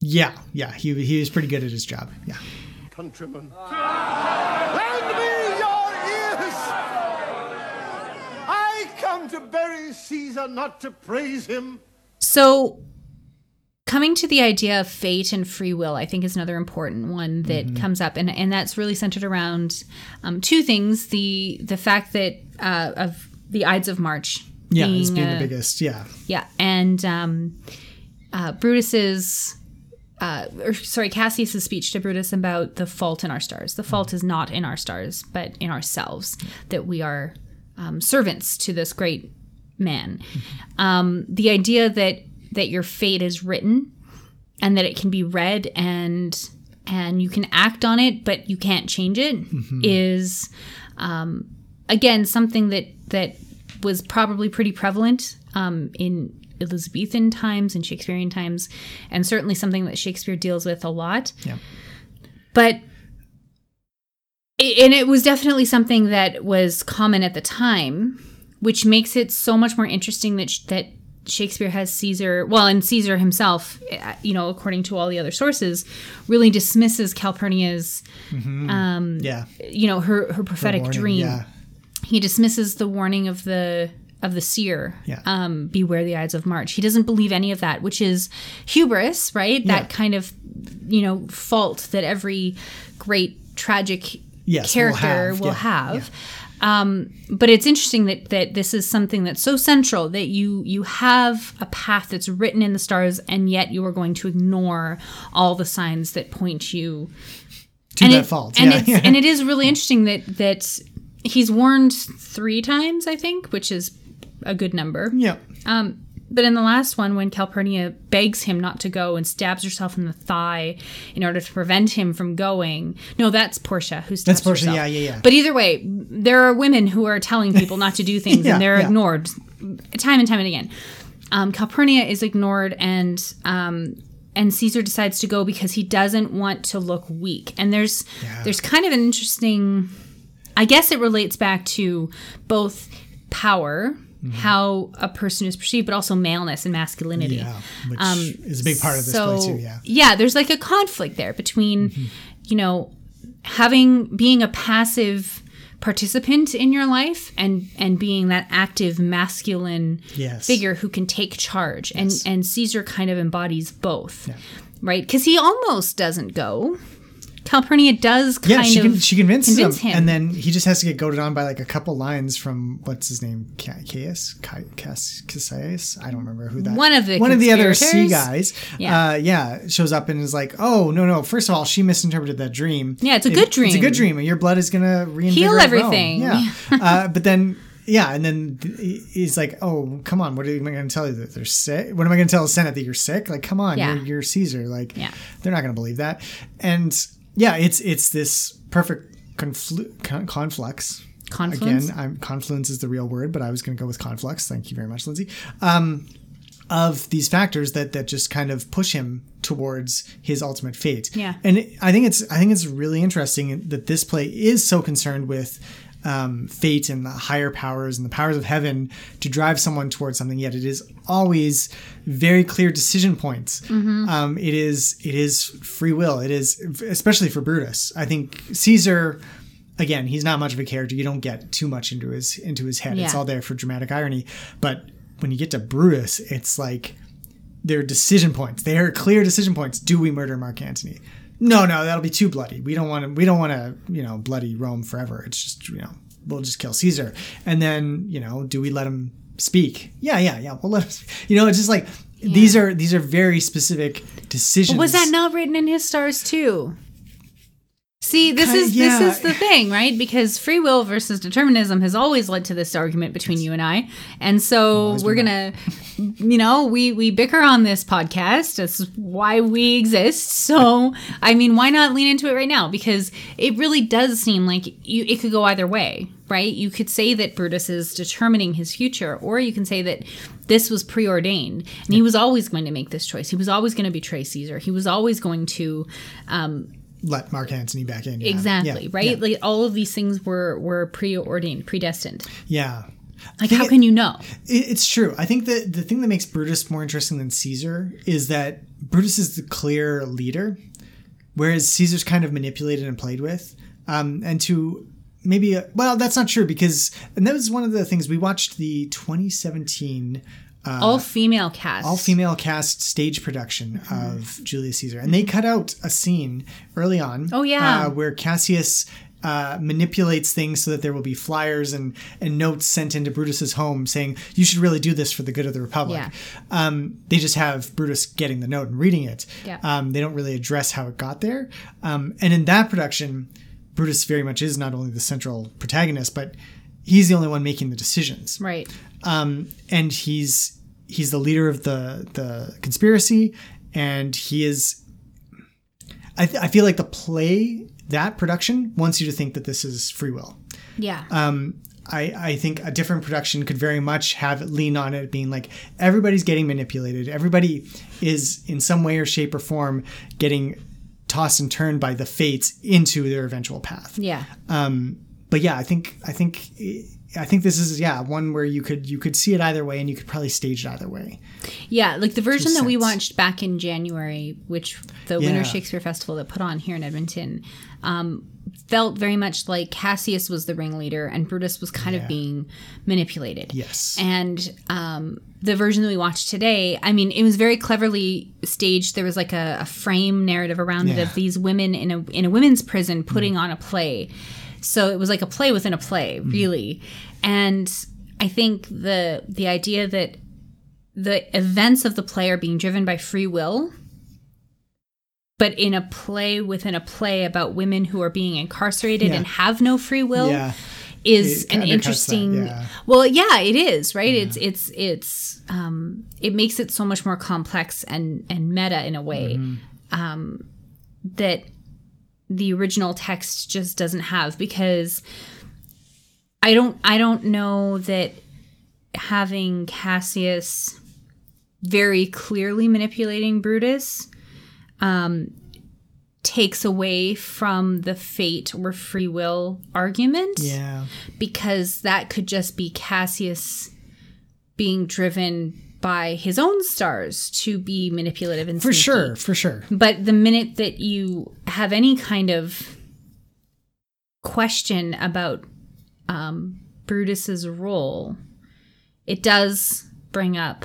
Yeah, yeah, he he was pretty good at his job. Yeah. Countrymen. Lend me your ears! I come to bury Caesar, not to praise him. So, coming to the idea of fate and free will, I think is another important one that Mm-hmm. comes up, and and that's really centered around um, two things: the the fact that uh, of the Ides of March. Yeah, it's being uh, the biggest. Yeah. Yeah, and um, uh, Brutus's. Uh, or sorry, Cassius's speech to Brutus about the fault in our stars. The fault is not in our stars, but in ourselves. That we are um, servants to this great man. Um, the idea that that your fate is written, and that it can be read and and you can act on it, but you can't change it, is um, again something that that was probably pretty prevalent um, in Elizabethan times and Shakespearean times, and certainly something that Shakespeare deals with a lot. Yeah. But and it was definitely something that was common at the time, which makes it so much more interesting that that Shakespeare has Caesar, well, and Caesar himself, uh, you know, according to all the other sources, really dismisses Calpurnia's, Yeah. you know, her her prophetic warning, dream yeah. he dismisses the warning of the of the seer Yeah. um beware the ides of march he doesn't believe any of that which is hubris right Yeah. that kind of you know fault that every great tragic Yes, will character have, will yeah, have, Um, but it's interesting that that this is something that's so central that you you have a path that's written in the stars and yet you are going to ignore all the signs that point you To and that it, fault. And yeah. it's and it is really interesting that that he's warned three times, I think, which is a good number. yeah. Um, but in the last one, when Calpurnia begs him not to go and stabs herself in the thigh in order to prevent him from going, no, that's Portia who stabs That's Portia, herself. yeah, yeah, yeah. But either way, there are women who are telling people not to do things, Yeah, and they're yeah. ignored time and time and again. Um, Calpurnia is ignored, and um, and Caesar decides to go because he doesn't want to look weak. And there's there's kind of an interesting, I guess it relates back to both power. Mm-hmm. How a person is perceived, but also maleness and masculinity. Yeah, which is a big part of this play too. Yeah. Um, Yeah, there's like a conflict there between, you know, having being a passive participant in your life and and being that active masculine Yes. figure who can take charge. And and Caesar kind of embodies both. Right? Cuz he almost doesn't go. Calpurnia does kind Yeah, she of can, she convinces convince him, him. and then he just has to get goaded on by like a couple lines from what's his name, Ca- Caius, Cassius. I don't remember who that. One of the one of the other sea guys. Yeah. uh, yeah, shows up and is like, "Oh no, no! First of all, she misinterpreted that dream. Yeah, it's a It- good dream. It's a good dream, and your blood is gonna Rome." everything. Yeah, uh, but then." Yeah, and then he's like, "Oh, come on! What am I going to tell you that they're sick? What am I going to tell the Senate that you're sick? Like, come on, Yeah. you're, you're Caesar. Like, Yeah. they're not going to believe that." And yeah, it's it's this perfect conflu- con- conflux. Confluence? Again, I'm, confluence is the real word, but I was going to go with conflux. Thank you very much, Lindsay. Um, of these factors that that just kind of push him towards his ultimate fate. Yeah. and I think it's I think it's really interesting that this play is so concerned with. Um, fate and the higher powers and the powers of heaven to drive someone towards something. Yet it is always very clear decision points. Mm-hmm. Um, it is it is free will. It is especially for Brutus. I think Caesar again, he's not much of a character. You don't get too much into his into his head. It's all there for dramatic irony. But when you get to Brutus, it's like they're decision points. They are clear decision points. Do we murder Mark Antony? No, no, that'll be too bloody. We don't want to. We don't want to. You know, bloody Rome forever. It's just you know, we'll just kill Caesar. And then you know, do we let him speak? Yeah, yeah, yeah. We'll let him. Speak. You know, it's just like these are these are very specific decisions. Was that not written in his stars too? See, this is yeah. this is the thing, right? Because free will versus determinism has always led to this argument between you and I, and so we're gonna, you know, we we bicker on this podcast. That's why we exist. So, I mean, why not lean into it right now? Because it really does seem like you it could go either way, right? You could say that Brutus is determining his future, or you can say that this was preordained, and he was always going to make this choice. He was always going to betray Caesar. He was always going to. Um, Let Mark Antony back in. yeah. Exactly, Yeah, right? Yeah. Like all of these things were were preordained, predestined. yeah. Like how it- can you know? It- It's true. I think that the thing that makes Brutus more interesting than Caesar is that Brutus is the clear leader, whereas Caesar's kind of manipulated and played with. Um, and to maybe, uh, well, that's not true because, and that was one of the things we watched the 2017 all female cast. all female cast stage production of Julius Caesar, and they cut out a scene early on. Oh, yeah. uh, where Cassius uh, manipulates things so that there will be flyers and and notes sent into Brutus's home saying you should really do this for the good of the republic. Yeah. Um, they just have Brutus getting the note and reading it. Yeah. Um, they don't really address how it got there. Um, and in that production, Brutus very much is not only the central protagonist, but he's the only one making the decisions Right. um, and he's he's the leader of the the conspiracy, and he is. I, th- I feel like the play that production wants you to think that this is free will. Yeah. Um, I, I think a different production could very much have it lean on it being like everybody's getting manipulated. Everybody is in some way or shape or form getting tossed and turned by the fates into their eventual path yeah. But yeah, I think I think I think this is yeah one where you could you could see it either way, and you could probably stage it either way. Yeah. Like the version that we watched back in January, which the Yeah. Winter Shakespeare Festival that put on here in Edmonton, um, felt very much like Cassius was the ringleader and Brutus was kind of being manipulated. Yes. And um, the version that we watched today, I mean, it was very cleverly staged. There was like a, a frame narrative around it of these women in a in a women's prison putting on a play. So it was like a play within a play, really. And I think the the idea that the events of the play are being driven by free will but in a play within a play about women who are being incarcerated Yeah. and have no free will Yeah. is It an undercuts that, interesting yeah. well yeah it is right it's it's it's um it makes it so much more complex and and meta in a way Mm-hmm. um that the original text just doesn't have because i don't i don't know that having cassius very clearly manipulating brutus um takes away from the fate or free will argument. Yeah, because that could just be Cassius being driven by his own stars to be manipulative and for sneaky. sure, for sure. But the minute that you have any kind of question about um, Brutus's role, it does bring up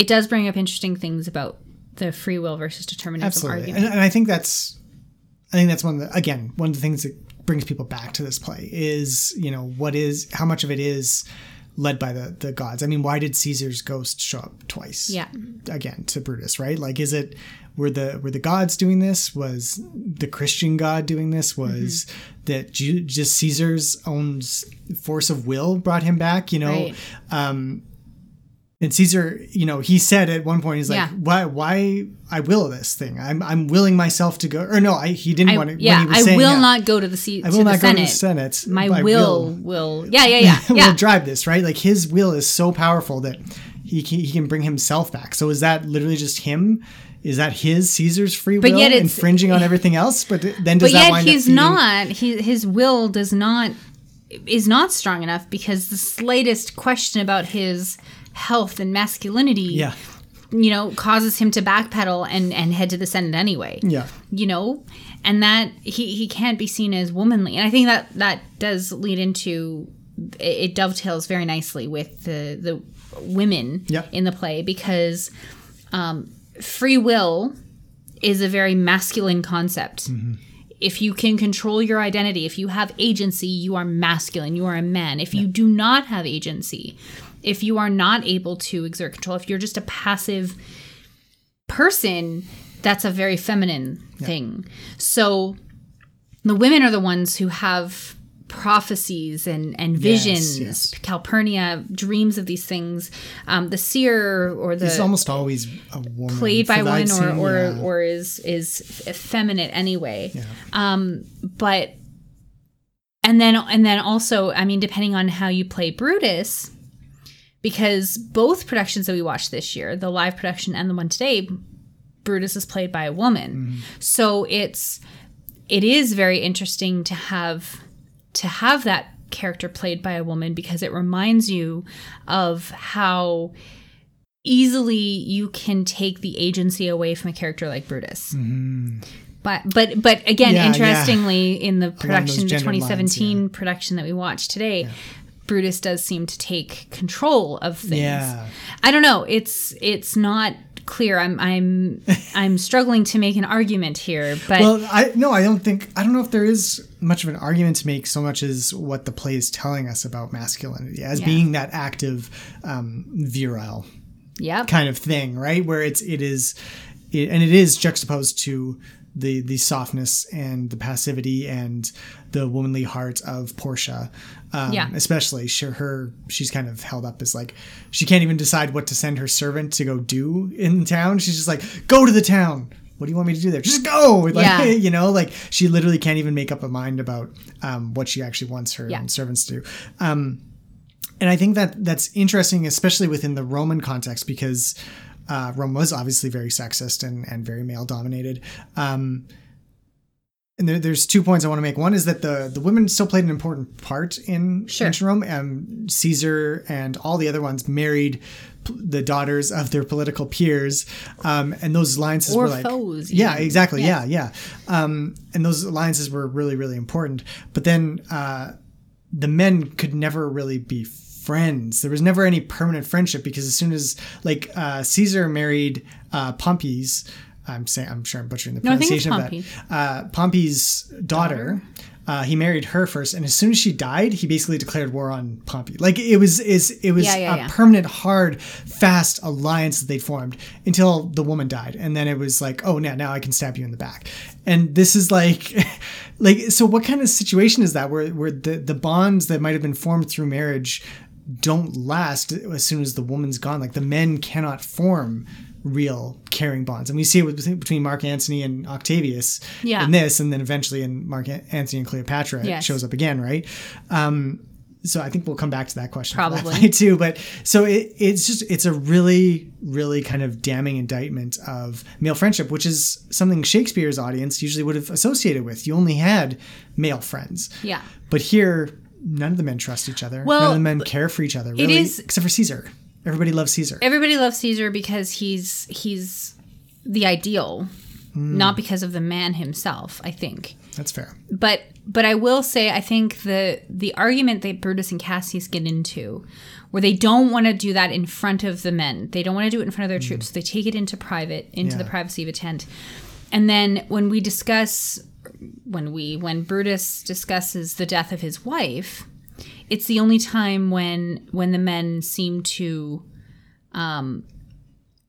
it does bring up interesting things about the free will versus determinism Absolutely, argument. and, and I think that's I think that's one of the again one of the things that brings people back to this play is you know what is how much of it is led by the the gods. I mean, why did Caesar's ghost show up twice? Yeah. again to Brutus, right? Like, is it were the were the gods doing this? Was the Christian God doing this? Was Mm-hmm. that Ju- just Caesar's own force of will brought him back? You know, Right. um, and Caesar, you know, he said at one point, he's like, Yeah. "Why? Why I will this thing? I'm I'm willing myself to go." Or no, I he didn't I, want to. yeah, when he was I saying will that, not go to the seat. I will not the go Senate. to the Senate. My I will, will, yeah, yeah, yeah, will yeah. drive this, right? Like his will is so powerful that he can, he can bring himself back. So is that literally just him? Is that his Caesar's free will But yet it's- infringing on everything else? But then does but that yet he's not. He, his will does not is not strong enough because the slightest question about his health and masculinity, Yeah, you know, causes him to backpedal and and head to the Senate anyway. yeah, you know? And that he he can't be seen as womanly. And i think that that does lead into it it dovetails very nicely with the the women Yep. in the play because um, free will is a very masculine concept. If you can control your identity if you have agency you are masculine you are a man. If you do not have agency if you are not able to exert control if you're just a passive person that's a very feminine thing. So the women are the ones who have prophecies and, and visions. yes. Calpurnia dreams of these things. Um, the seer or the It's almost always a woman played by one or or, yeah. or is is effeminate anyway. Um, but and then and then also, I mean, depending on how you play Brutus, because both productions that we watched this year, the live production and the one today, Brutus is played by a woman. Mm-hmm. So it's it is very interesting to have to have that character played by a woman because it reminds you of how easily you can take the agency away from a character like Brutus. But but but again, Mm-hmm. Yeah, yeah. interestingly, in the production, the gender lines, 2017 production that we watched today, Brutus does seem to take control of things. Yeah. I don't know. It's it's not clear. I'm I'm I'm struggling to make an argument here, but Well, I no, I don't think I don't know if there is much of an argument to make so much as what the play is telling us about masculinity as Yeah. being that active, um, virile yeah, kind of thing, right? Where it's it is, it, and it is juxtaposed to the the softness and the passivity and the womanly heart of Portia. Um, Yeah. especially she, her she's kind of held up as like she can't even decide what to send her servant to go do in town. She's just like, go to the town. What do you want me to do there? Just go. Like, Yeah. you know, like she literally can't even make up a mind about um, what she actually wants her Yeah. servants to do. Um, and I think that that's interesting, especially within the Roman context, because uh, Rome was obviously very sexist and, and very male dominated. Um, and there, there's two points I want to make. One is that the the women still played an important part in Sure. ancient Rome. Um, Caesar and all the other ones married p- the daughters of their political peers, um, and those alliances Or were like foes, Yeah, even. exactly. Yeah. Yeah, yeah. Um, and those alliances were really, really important. But then uh, the men could never really be friends. There was never any permanent friendship because as soon as like uh, Caesar married uh, Pompey's, I'm saying I'm sure I'm butchering the No, I think it's pronunciation of that. Uh, Pompey's daughter. Uh, he married her first, and as soon as she died, he basically declared war on Pompey. Like it was, is it was Yeah, yeah, a yeah. permanent, hard, fast alliance that they formed until the woman died, and then it was like, oh, now now I can stab you in the back, and this is like, like so. What kind of situation is that where where the the bonds that might have been formed through marriage don't last as soon as the woman's gone? Like the men cannot form real caring bonds, and we see it with, between Mark Antony and Octavius Yeah. in this, and then eventually in Mark Antony and Cleopatra, it shows up again, right? Um, so I think we'll come back to that question that Probably. too. But so it, it's just it's a really really kind of damning indictment of male friendship, which is something Shakespeare's audience usually would have associated with. You only had male friends, yeah. but here none of the men trust each other. Well, none of the men care for each other. Really, is- except for Caesar. Everybody loves Caesar. Everybody loves Caesar because he's he's the ideal, Hmm. not because of the man himself. I think. That's fair. but but I will say I think the the argument that Brutus and Cassius get into, where they don't want to do that in front of the men, they don't want to do it in front of their troops. So they take it into private, into the privacy of a tent, and then when we discuss, when we when Brutus discusses the death of his wife, it's the only time when when the men seem to. Um,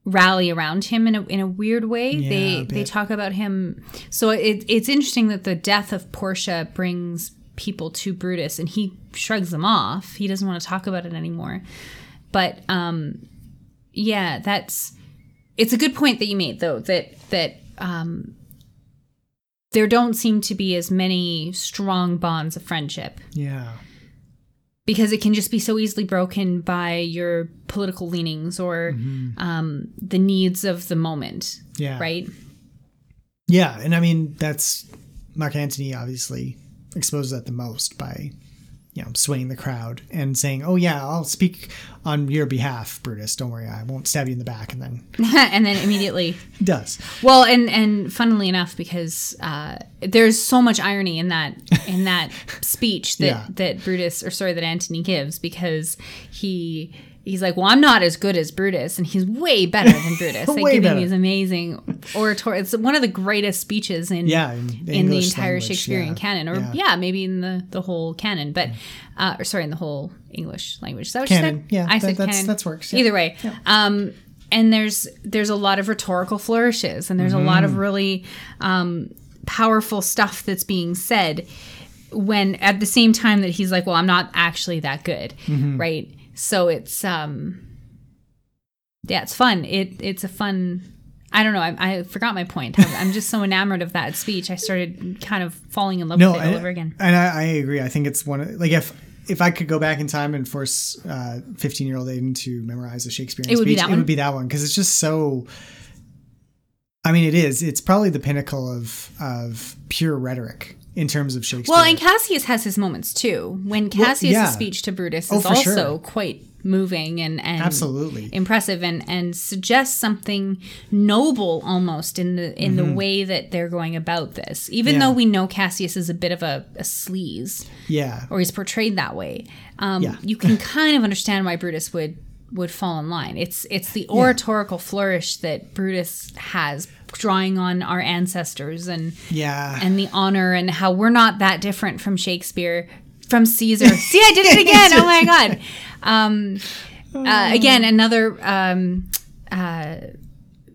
rally around him in a, in a weird way. A they they talk about him. So it, it's interesting that the death of portia brings people to brutus and he shrugs them off. He doesn't want to talk about it anymore. But um yeah that's it's a good point that you made though that that um there don't seem to be as many strong bonds of friendship Yeah. because it can just be so easily broken by your political leanings or um, the needs of the moment. Yeah. Right. Yeah, and I mean that's Mark Antony obviously exposes that the most by you know swaying the crowd and saying, "Oh yeah, I'll speak on your behalf, Brutus. Don't worry, I won't stab you in the back." And then and then immediately, does. well, and and funnily enough, because uh, there's so much irony in that in that speech that Yeah. that Brutus or sorry that Antony gives because he. He's like, well, I'm not as good as Brutus, and he's way better than Brutus. Like Way giving better. these amazing oratory. It's one of the greatest speeches in Yeah, in the in the entire language, Shakespearean yeah. canon, or Yeah. yeah. maybe in the the whole canon, but uh, or sorry, in the whole English language. Is that what you Canon, said? yeah, I that- said that's- canon. that's works, yeah. Either way, um, and there's there's a lot of rhetorical flourishes and there's a lot of really um, powerful stuff that's being said when at the same time that he's like well i'm not actually that good right so it's um yeah it's fun it it's a fun i don't know i, I forgot my point I'm, I'm just so enamored of that speech i started kind of falling in love no, with it I, all over again and I, I agree. I think it's one of like if if I could go back in time and force fifteen year old Aiden to memorize a Shakespearean It would be speech, that it one? would be that one because it's just so. I mean, it is. It's probably the pinnacle of of pure rhetoric in terms of Shakespeare. well and cassius has his moments too when cassius' yeah. speech to brutus Oh, is also sure. quite moving and, and Absolutely. impressive and and suggests something noble almost in the in the way that they're going about this even Mm-hmm. Yeah. though we know cassius is a bit of a, a sleaze yeah, or he's portrayed that way um, Yeah. you can kind of understand why brutus would would fall in line it's it's the oratorical flourish that brutus has drawing on our ancestors and yeah, and the honor and how we're not that different from Shakespeare, from Caesar. See, I did it again. oh my god. Um, uh, again, another um, uh,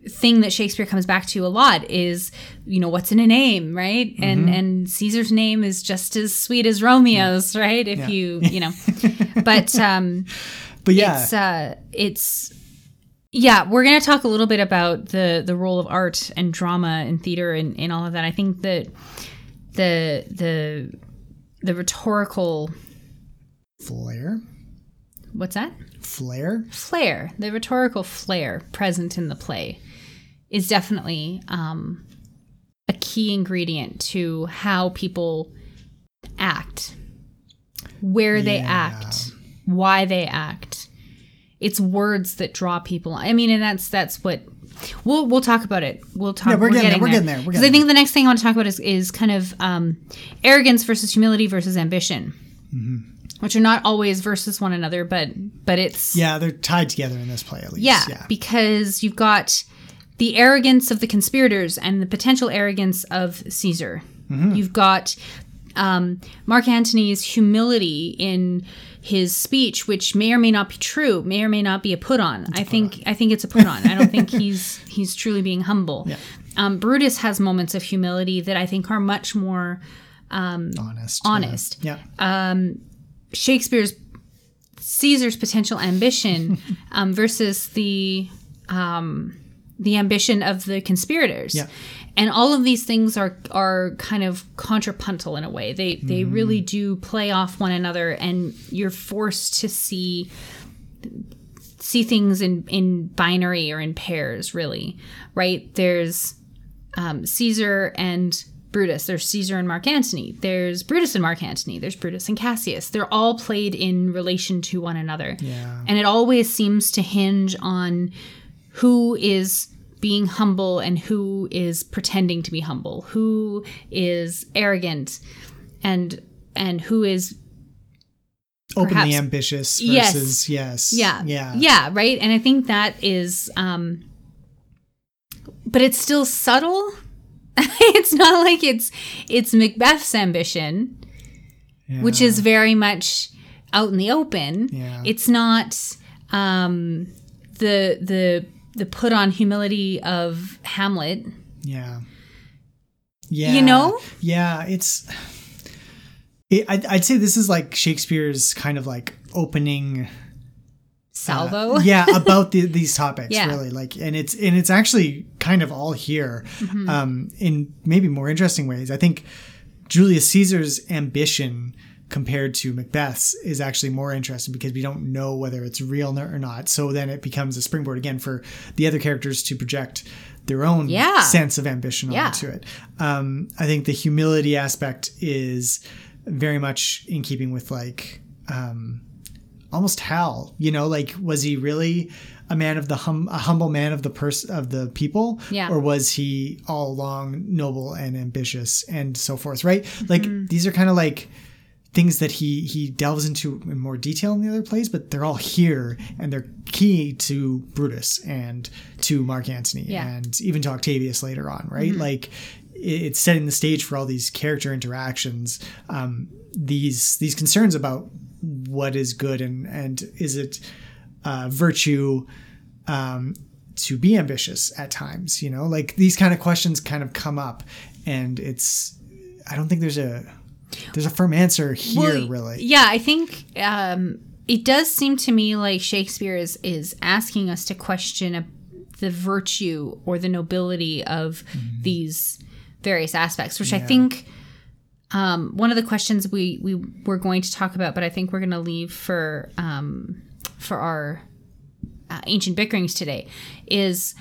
thing that Shakespeare comes back to a lot is, you know, what's in a name, right? And and Caesar's name is just as sweet as Romeo's, right? If you, you know, but um, but yeah, it's uh, it's yeah we're going to talk a little bit about the the role of art and drama and theater and, and all of that. I think that the the the rhetorical flair, what's that? Flair. flair. The rhetorical flair present in the play is definitely um, a key ingredient to how people act where they Yeah. act why they act it's words that draw people i mean and that's that's what we'll we'll talk about it we'll talk Yeah, we're getting there, we're getting there, we're because i think the next thing i want to talk about is, is kind of um, arrogance versus humility versus ambition Mm-hmm. which are not always versus one another but but it's Yeah, they're tied together in this play at least. yeah, yeah. because you've got the arrogance of the conspirators and the potential arrogance of Caesar. Mm-hmm. You've got um, Mark Antony's humility in his speech, which may or may not be true, may or may not be a put on. I think I think it's a put on. I don't think he's he's truly being humble. Um, Brutus has moments of humility that I think are much more honest. honest. Yeah. Shakespeare's Caesar's potential ambition um, versus the um, the ambition of the conspirators. Yeah. And all of these things are are kind of contrapuntal in a way. They they Mm-hmm. really do play off one another, and you're forced to see see things in in binary or in pairs. Really, right? There's um, Caesar and Brutus. There's Caesar and Mark Antony. There's Brutus and Mark Antony. There's Brutus and Cassius. They're all played in relation to one another. Yeah. And it always seems to hinge on who is being humble and who is pretending to be humble, who is arrogant and and who is Openly perhaps- ambitious Yes. versus yes. yeah Yeah. yeah right and i think that is um but it's still subtle it's not like it's it's macbeth's ambition which is very much out in the open Yeah. it's not um the the the put on humility of hamlet Yeah. Yeah. You know? Yeah, it's. It, I'd, I'd say this is like Shakespeare's kind of like opening. salvo yeah, about the, these topics, Yeah. really. Like, and it's and it's actually kind of all here, Mm-hmm. um, in maybe more interesting ways. I think Julius Caesar's ambition compared to Macbeth's is actually more interesting because we don't know whether it's real or not. So then it becomes a springboard again for the other characters to project their own Yeah. sense of ambition Yeah. onto it. Um, I think the humility aspect is very much in keeping with like um, almost Hal. You know, like was he really a man of the hum, a humble man of the person of the people, Yeah. or was he all along noble and ambitious and so forth? Right? Like Mm-hmm. these are kind of like things that he he delves into in more detail in the other plays, but they're all here and they're key to Brutus and to Mark Antony Yeah. Mm-hmm. and even to Octavius later on, right? Like it's setting the stage for all these character interactions, um, these these concerns about what is good and and is it uh, virtue um, to be ambitious at times you know like these kind of questions kind of come up and it's i don't think there's a there's a firm answer here Well, really Yeah, I think um, it does seem to me like Shakespeare is is asking us to question a, the virtue or the nobility of Mm-hmm. these various aspects, which I think. Um, one of the questions we we were going to talk about, but I think we're going to leave for um, for our uh, ancient bickerings today, is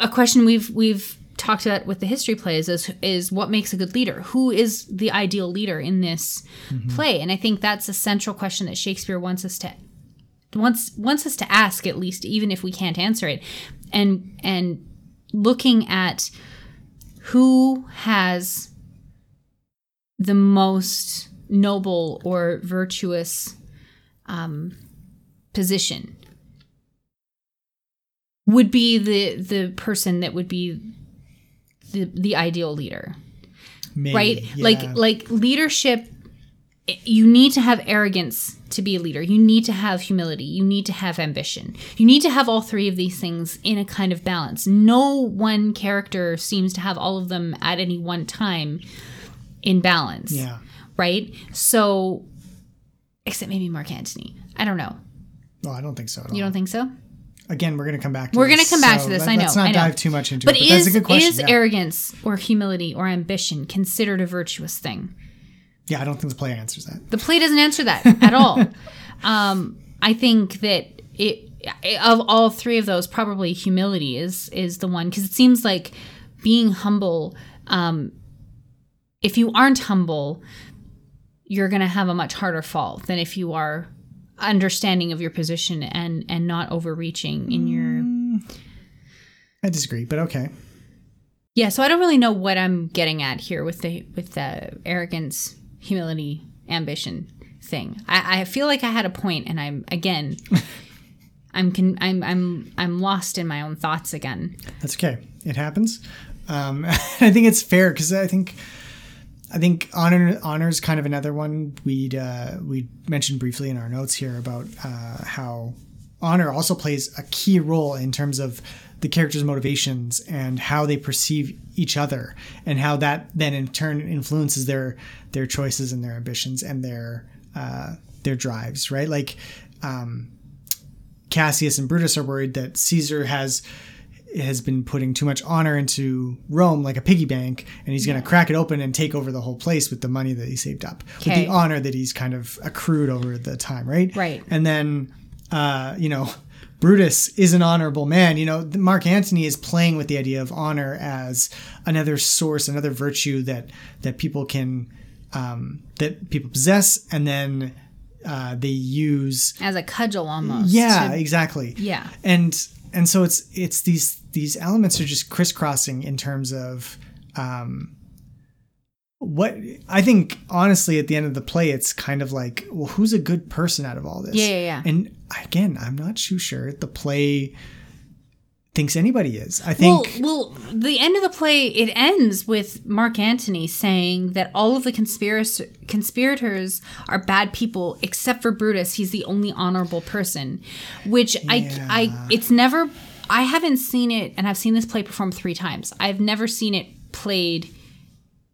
a question we've we've talked about with the history plays is is what makes a good leader. Who is the ideal leader in this play? And i think that's a central question that shakespeare wants us to wants wants us to ask at least even if we can't answer it. And and looking at who has the most noble or virtuous um, position would be the the person that would be the the ideal leader. Maybe, right? yeah. like like leadership you need to have arrogance to be a leader. You need to have humility. You need to have ambition. You need to have all three of these things in a kind of balance. No one character seems to have all of them at any one time in balance. Yeah. Right? So except maybe mark antony. I don't know. Well i don't think so you don't think so again we're going to come back to we're this, going to come back so to this let- i know let's not I know. dive too much into but it but is, that's a good question is yeah. arrogance or humility or ambition considered a virtuous thing yeah i don't think the play answers that The play doesn't answer that at all. um, I think that it of all three of those, probably humility is is the one because it seems like being humble. Um, if you aren't humble, you're going to have a much harder fall than if you are understanding of your position and and not overreaching in your i disagree but okay yeah. So I don't really know what I'm getting at here with the with the arrogance, humility, ambition thing. I, I feel like I had a point, and I'm again, I'm con- I'm I'm I'm lost in my own thoughts again. That's okay. It happens. Um, I think it's fair because I think I think honor honor is kind of another one we'd uh, we mentioned briefly in our notes here about uh, how honor also plays a key role in terms of the characters' motivations and how they perceive each other, and how that then in turn influences their their choices and their ambitions and their uh, their drives. Right, like. Um, Cassius and Brutus are worried that Caesar has has been putting too much honor into Rome like a piggy bank and he's going to crack it open and take over the whole place with the money that he saved up with the honor that he's kind of accrued over the time right Right. and then uh you know Brutus is an honorable man you know Mark Antony is playing with the idea of honor as another source another virtue that that people can um that people possess and then uh, they use As a cudgel almost. yeah, to- exactly. Yeah. And and so it's it's these these elements are just crisscrossing in terms of um what I think honestly at the end of the play it's kind of like well who's a good person out of all this? Yeah, yeah, yeah. And again, I'm not too sure the play thinks anybody is. I think Well, well, the end of the play it ends with Mark Antony saying that all of the conspirators conspirators are bad people except for Brutus. He's the only honorable person, which I I it's never I haven't seen it, and I've seen this play performed three times. I've never seen it played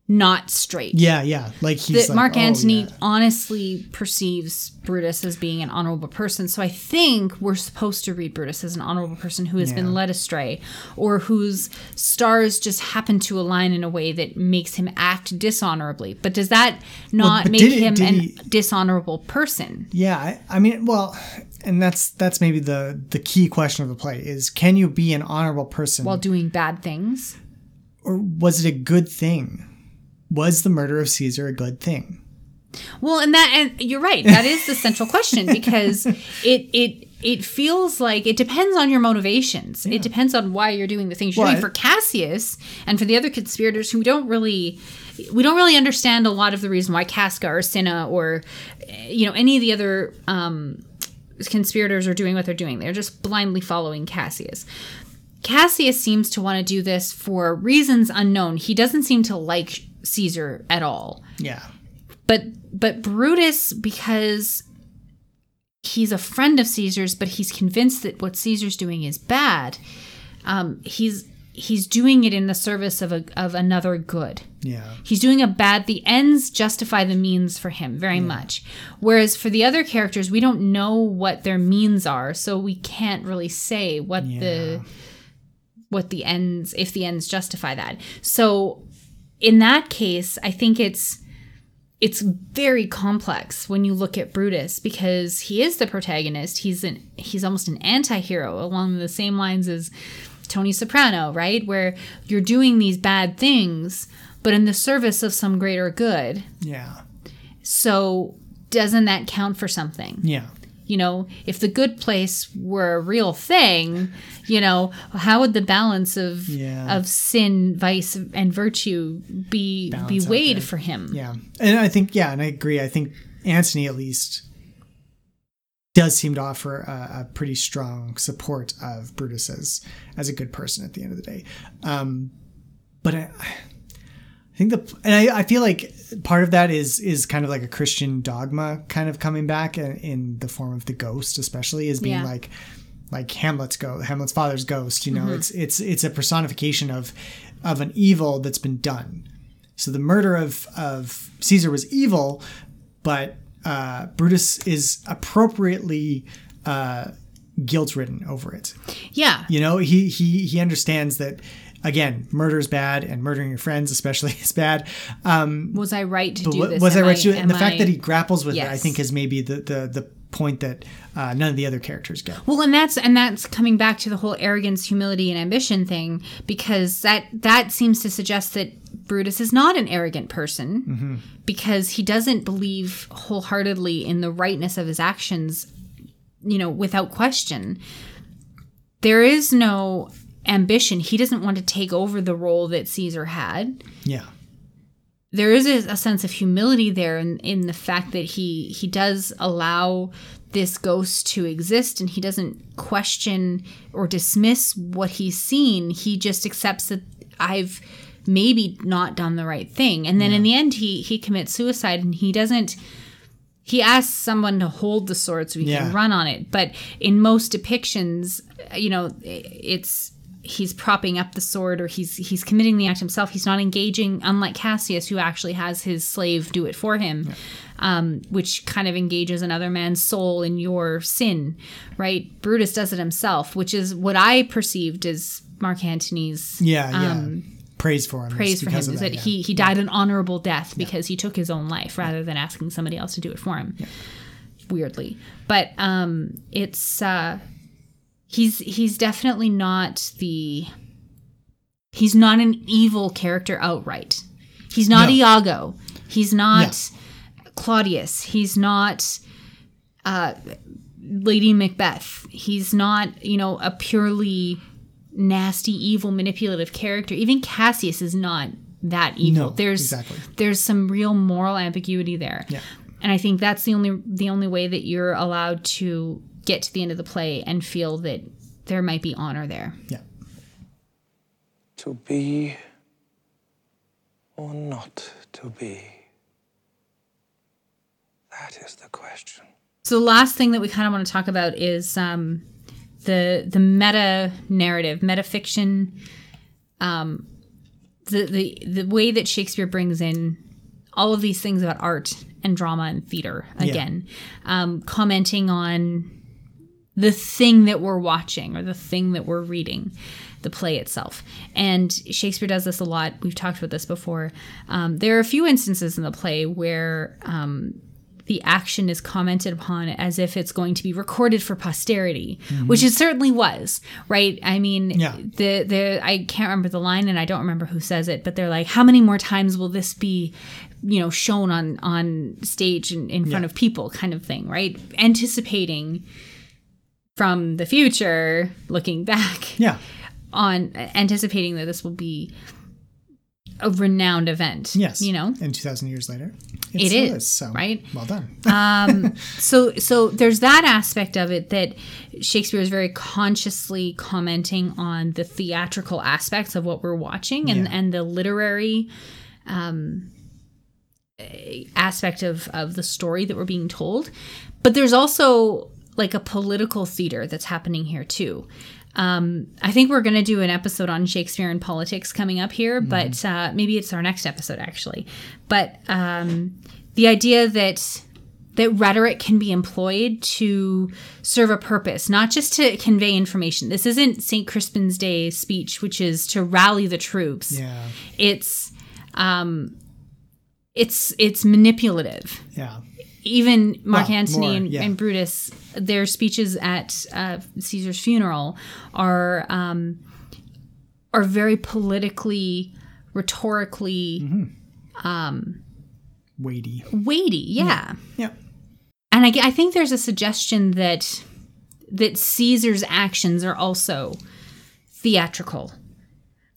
not straight. yeah, yeah, like he's that like, Mark oh, Antony yeah. honestly perceives Brutus as being an honorable person. So I think we're supposed to read Brutus as an honorable person who has Yeah. been led astray or whose stars just happen to align in a way that makes him act dishonorably. But does that not but make it- him an he- dishonorable person? Yeah, I, I mean, well, and that's that's maybe the the key question of the play is can you be an honorable person While doing bad things, or was it a good thing? Was the murder of Caesar a good thing? Well, and that and you're right. That is the central question because it it it feels like it depends on your motivations. It depends on why you're doing the things you're Well, doing. For Cassius and for the other conspirators who don't really we don't really understand a lot of the reason why Casca or Cinna or eh, you know any of the other um, conspirators are doing what they're doing. They're just blindly following Cassius. Cassius seems to want to do this for reasons unknown. He doesn't seem to like Caesar at all Yeah. but but Brutus because he's a friend of Caesar's, but he's convinced that what Caesar's doing is bad. Um, he's he's doing it in the service of a of another good. Yeah. He's doing a bad. The ends justify the means for him very much. Whereas for the other characters, we don't know what their means are, so we can't really say what the what the ends if the ends justify that. So in that case, I think it's it's very complex when you look at Brutus because he is the protagonist. He's an he's almost an anti-hero along the same lines as Tony Soprano, right? Where you're doing these bad things, but in the service of some greater good. Yeah. So doesn't that count for something? Yeah. You know, if the good place were a real thing, you know, how would the balance of Yeah. of sin, vice, and virtue be be Balance out weighed for him? Yeah. And I think, yeah, and I agree. I think Antony, at least, does seem to offer a, a pretty strong support of Brutus as, as a good person at the end of the day. Um, but I, I think the, and I, I feel like part of that is, is kind of like a Christian dogma kind of coming back in, in the form of the ghost, especially as being Yeah. like, like Hamlet's go Hamlet's father's ghost, you know, Mhm. it's, it's, it's a personification of, of an evil that's been done. So the murder of of Caesar was evil, but uh, Brutus is appropriately uh, guilt ridden over it. Yeah. You know, he he he understands that again, murder is bad, and murdering your friends especially is bad. Um, Was I right to do this? was I Am right to do it? And the am fact that he grapples with it, I think, is maybe the the the point that uh, none of the other characters get. Well, and that's and that's coming back to the whole arrogance, humility, and ambition thing because that that seems to suggest that Brutus is not an arrogant person Mm-hmm. because he doesn't believe wholeheartedly in the rightness of his actions, you know, without question. There is no ambition. He doesn't want to take over the role that Caesar had Yeah. there is a, a sense of humility there in, in the fact that he he does allow this ghost to exist and he doesn't question or dismiss what he's seen he just accepts that i've maybe not done the right thing and then in the end he he commits suicide and he doesn't he asks someone to hold the sword so he Yeah. can run on it but in most depictions you know it's he's propping up the sword or he's he's committing the act himself he's not engaging unlike cassius who actually has his slave do it for him um, which kind of engages another man's soul in your sin right brutus does it himself which is what i perceived as mark antony's Yeah. Yeah. um, praise for him. praise for him is of that, yeah. he he died an honorable death because he took his own life rather than asking somebody else to do it for him. Weirdly, but um, it's uh, he's he's definitely not the he's not an evil character outright. He's not No. Iago. He's not Claudius. He's not uh, Lady Macbeth. He's not you know a purely nasty, evil, manipulative character. Even Cassius is not that evil. No, there's exactly. there's some real moral ambiguity there. Yeah. And I think that's the only the only way that you're allowed to get to the end of the play and feel that there might be honor there. Yeah. To be or not to be? That is the question. So the last thing that we kind of want to talk about is um, the the meta narrative, meta fiction, um, the the the way that Shakespeare brings in all of these things about art and drama and theater Yeah. again, um, commenting on the thing that we're watching or the thing that we're reading, the play itself. And Shakespeare does this a lot. We've talked about this before. Um, there are a few instances in the play where um, the action is commented upon as if it's going to be recorded for posterity, which it certainly was, right? I mean, Yeah. the the I can't remember the line and I don't remember who says it, but they're like, how many more times will this be, you know, shown on on stage in, in front Yeah. of people, kind of thing, right? Anticipating from the future, looking back Yeah. on anticipating that this will be a renowned event. Yes. you know. And 2,000 years later, It still is, So, right? Well done. um, so so there's that aspect of it that Shakespeare is very consciously commenting on the theatrical aspects of what we're watching and Yeah. and the literary um, aspect of of the story that we're being told. But there's also like a political theater that's happening here too. Um, I think we're going to do an episode on Shakespeare and politics coming up here, but uh, maybe it's our next episode actually. But um, the idea that that rhetoric can be employed to serve a purpose, not just to convey information. This isn't St. Crispin's Day speech, which is to rally the troops. Yeah. It's um, it's it's manipulative Yeah. Even Mark Well, Antony more, and, yeah. and Brutus, their speeches at uh, Caesar's funeral are um, are very politically, rhetorically Mm-hmm. Weighty. weighty. Yeah, Yeah. and I think there's a suggestion that that Caesar's actions are also theatrical.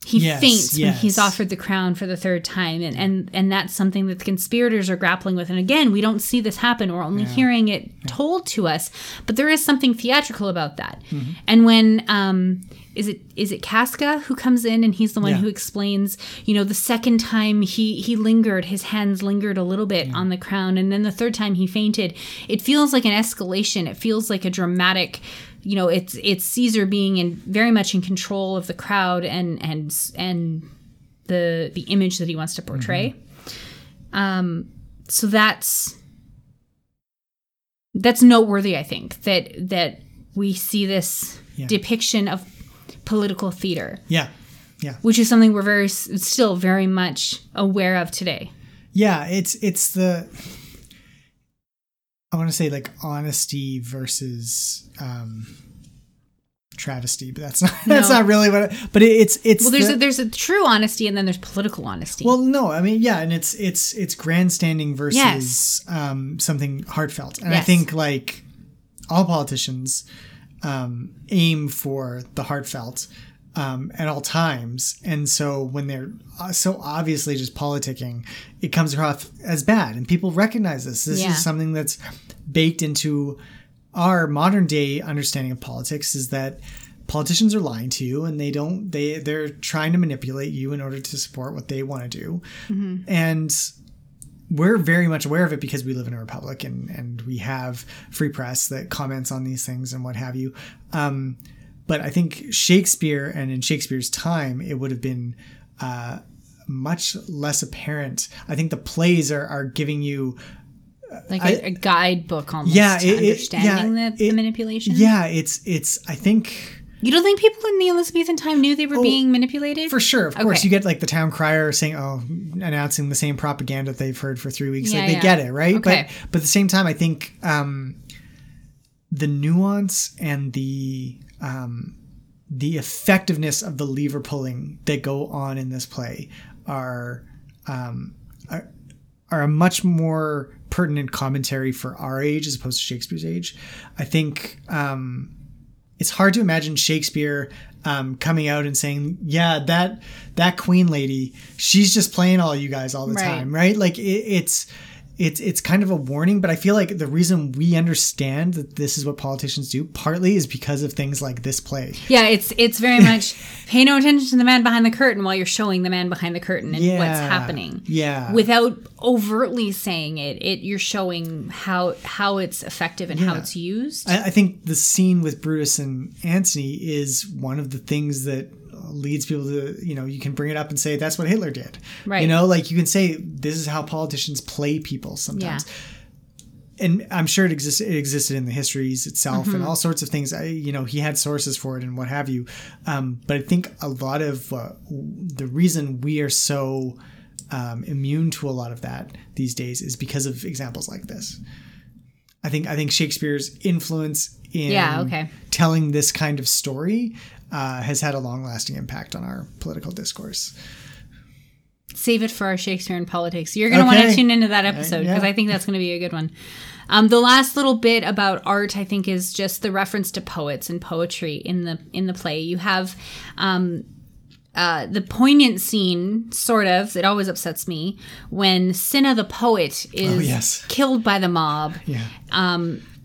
He Yes, faints when he's offered the crown for the third time, and, and and that's something that the conspirators are grappling with. And again, we don't see this happen; we're only hearing it told to us. But there is something theatrical about that. Mm-hmm. And when um, is it is it Casca who comes in and he's the one Yeah. who explains, you know, the second time he he lingered, his hands lingered a little bit on the crown, and then the third time he fainted. It feels like an escalation. It feels like a dramatic you know it's it's caesar being in very much in control of the crowd and and and the the image that he wants to portray um so that's that's noteworthy i think that that we see this Yeah. depiction of political theater Yeah. Yeah. which is something we're very still very much aware of today Yeah, it's it's the I want to say like honesty versus um travesty, but that's not that's not really what. It, but it, it's it's well there's the- a, there's a true honesty and then there's political honesty. Well, no, I mean, yeah, and it's it's it's grandstanding versus um, something heartfelt, and I think like all politicians um, aim for the heartfelt um, at all times, and so when they're uh, so obviously just politicking, it comes across as bad, and people recognize this. This Yeah. is something that's baked into our modern day understanding of politics is that politicians are lying to you and they don't they they're trying to manipulate you in order to support what they want to do and we're very much aware of it because we live in a republic and and we have free press that comments on these things and what have you um, but i think shakespeare and in shakespeare's time it would have been uh, much less apparent i think the plays are, are giving you like a a guidebook almost yeah to it- it- understanding yeah, the, the manipulation yeah it's it's i think You don't think people in the Elizabethan time knew they were being manipulated? Oh, For sure, of course. You get like the town crier saying, "Oh," announcing the same propaganda they've heard for three weeks. Yeah, like they yeah. get it, right? Okay. But but at the same time, I think um, the nuance and the um, the effectiveness of the lever pulling that go on in this play are um, are, are a much more pertinent commentary for our age as opposed to Shakespeare's age. I think um, it's hard to imagine Shakespeare um, coming out and saying, "Yeah, that that queen lady, she's just playing all you guys all the Right. time, right?" Like it, it's it's it's kind of a warning, but I feel like the reason we understand that this is what politicians do partly is because of things like this play. Yeah, it's it's very much pay no attention to the man behind the curtain while you're showing the man behind the curtain and what's happening. yeah. Without overtly saying it, it you're showing how how it's effective and how it's used. I, I think the scene with Brutus and Antony is one of the things that leads people to, you know, you can bring it up and say that's what Hitler did. Right. You know, like you can say this is how politicians play people sometimes. And I'm sure it existed. It existed in the histories itself, and Mhm. all sorts of things. I, you know, he had sources for it and what have you. Um, but I think a lot of uh, the reason we are so um, immune to a lot of that these days is because of examples like this. I think I think Shakespeare's influence in Yeah, okay. telling this kind of story uh, has had a long lasting impact on our political discourse. Save it for our Shakespeare and politics. You're going to want to tune into that episode yeah. because I think that's going to be a good one. Um, the last little bit about art, I think, is just the reference to poets and poetry in the in the play. You have um, uh, the poignant scene, sort of. It always upsets me when Cinna the poet is Oh, yes. killed by the mob. Yeah. Um, Because he has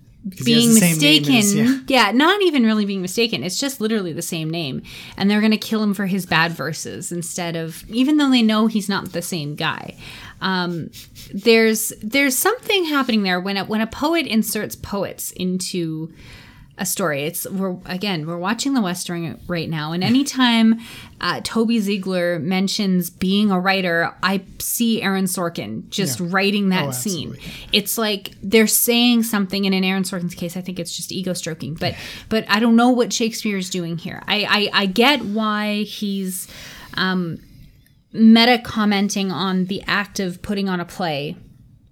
being the same name mistaken. as- yeah. yeah. not even really being mistaken. It's just literally the same name. And they're going to kill him for his bad verses instead of, even though they know he's not the same guy. Um, there's there's something happening there when a, when a poet inserts poets into a story. It's we're again we're watching the West Wing right now, and anytime uh, Toby Ziegler mentions being a writer, I see Aaron Sorkin just Yeah. writing that Oh, scene. It's like they're saying something, and in Aaron Sorkin's case, I think it's just ego stroking. But but I don't know what Shakespeare is doing here. I I, I get why he's um, meta commenting on the act of putting on a play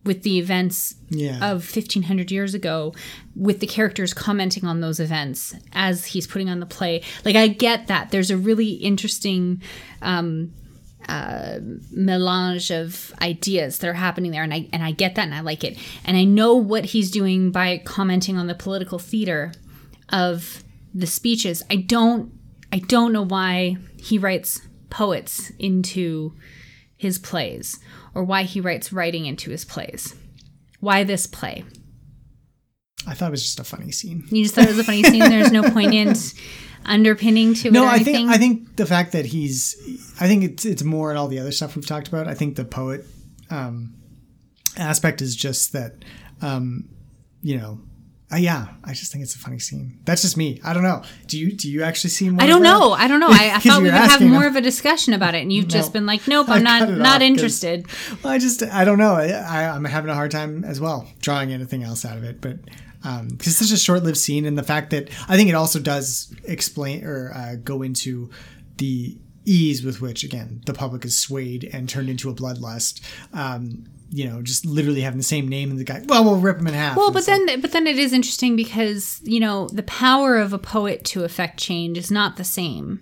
with the events Yeah. of 1500 years ago with the characters commenting on those events as he's putting on the play. Like i get that. There's a really interesting um uh, melange of ideas that are happening there and I and I get that and I like it. And I know what he's doing by commenting on the political theater of the speeches. I don't I don't know why he writes poets into his plays or why he writes writing into his plays. Why this play? I thought it was just a funny scene. You just thought it was a funny scene. There's no poignant underpinning to No, it. Or I think anything? I think the fact that he's, I think it's it's more in all the other stuff we've talked about. I think the poet um, aspect is just that, um, you know, uh, yeah. I just think it's a funny scene. That's just me. I don't know. Do you do you actually see more? I don't know. I don't know. I, I thought we would have more of a discussion about it, and you've just been like, "Nope, I'm not not interested." Well, I just I don't know. I, I'm having a hard time as well drawing anything else out of it, but. Um, because it's such a short-lived scene, and the fact that I think it also does explain or uh, go into the ease with which, again, the public is swayed and turned into a bloodlust. Um, you know, just literally having the same name and the guy. Well, we'll rip him in half. Well, but it's like- then but then it is interesting because you know the power of a poet to affect change is not the same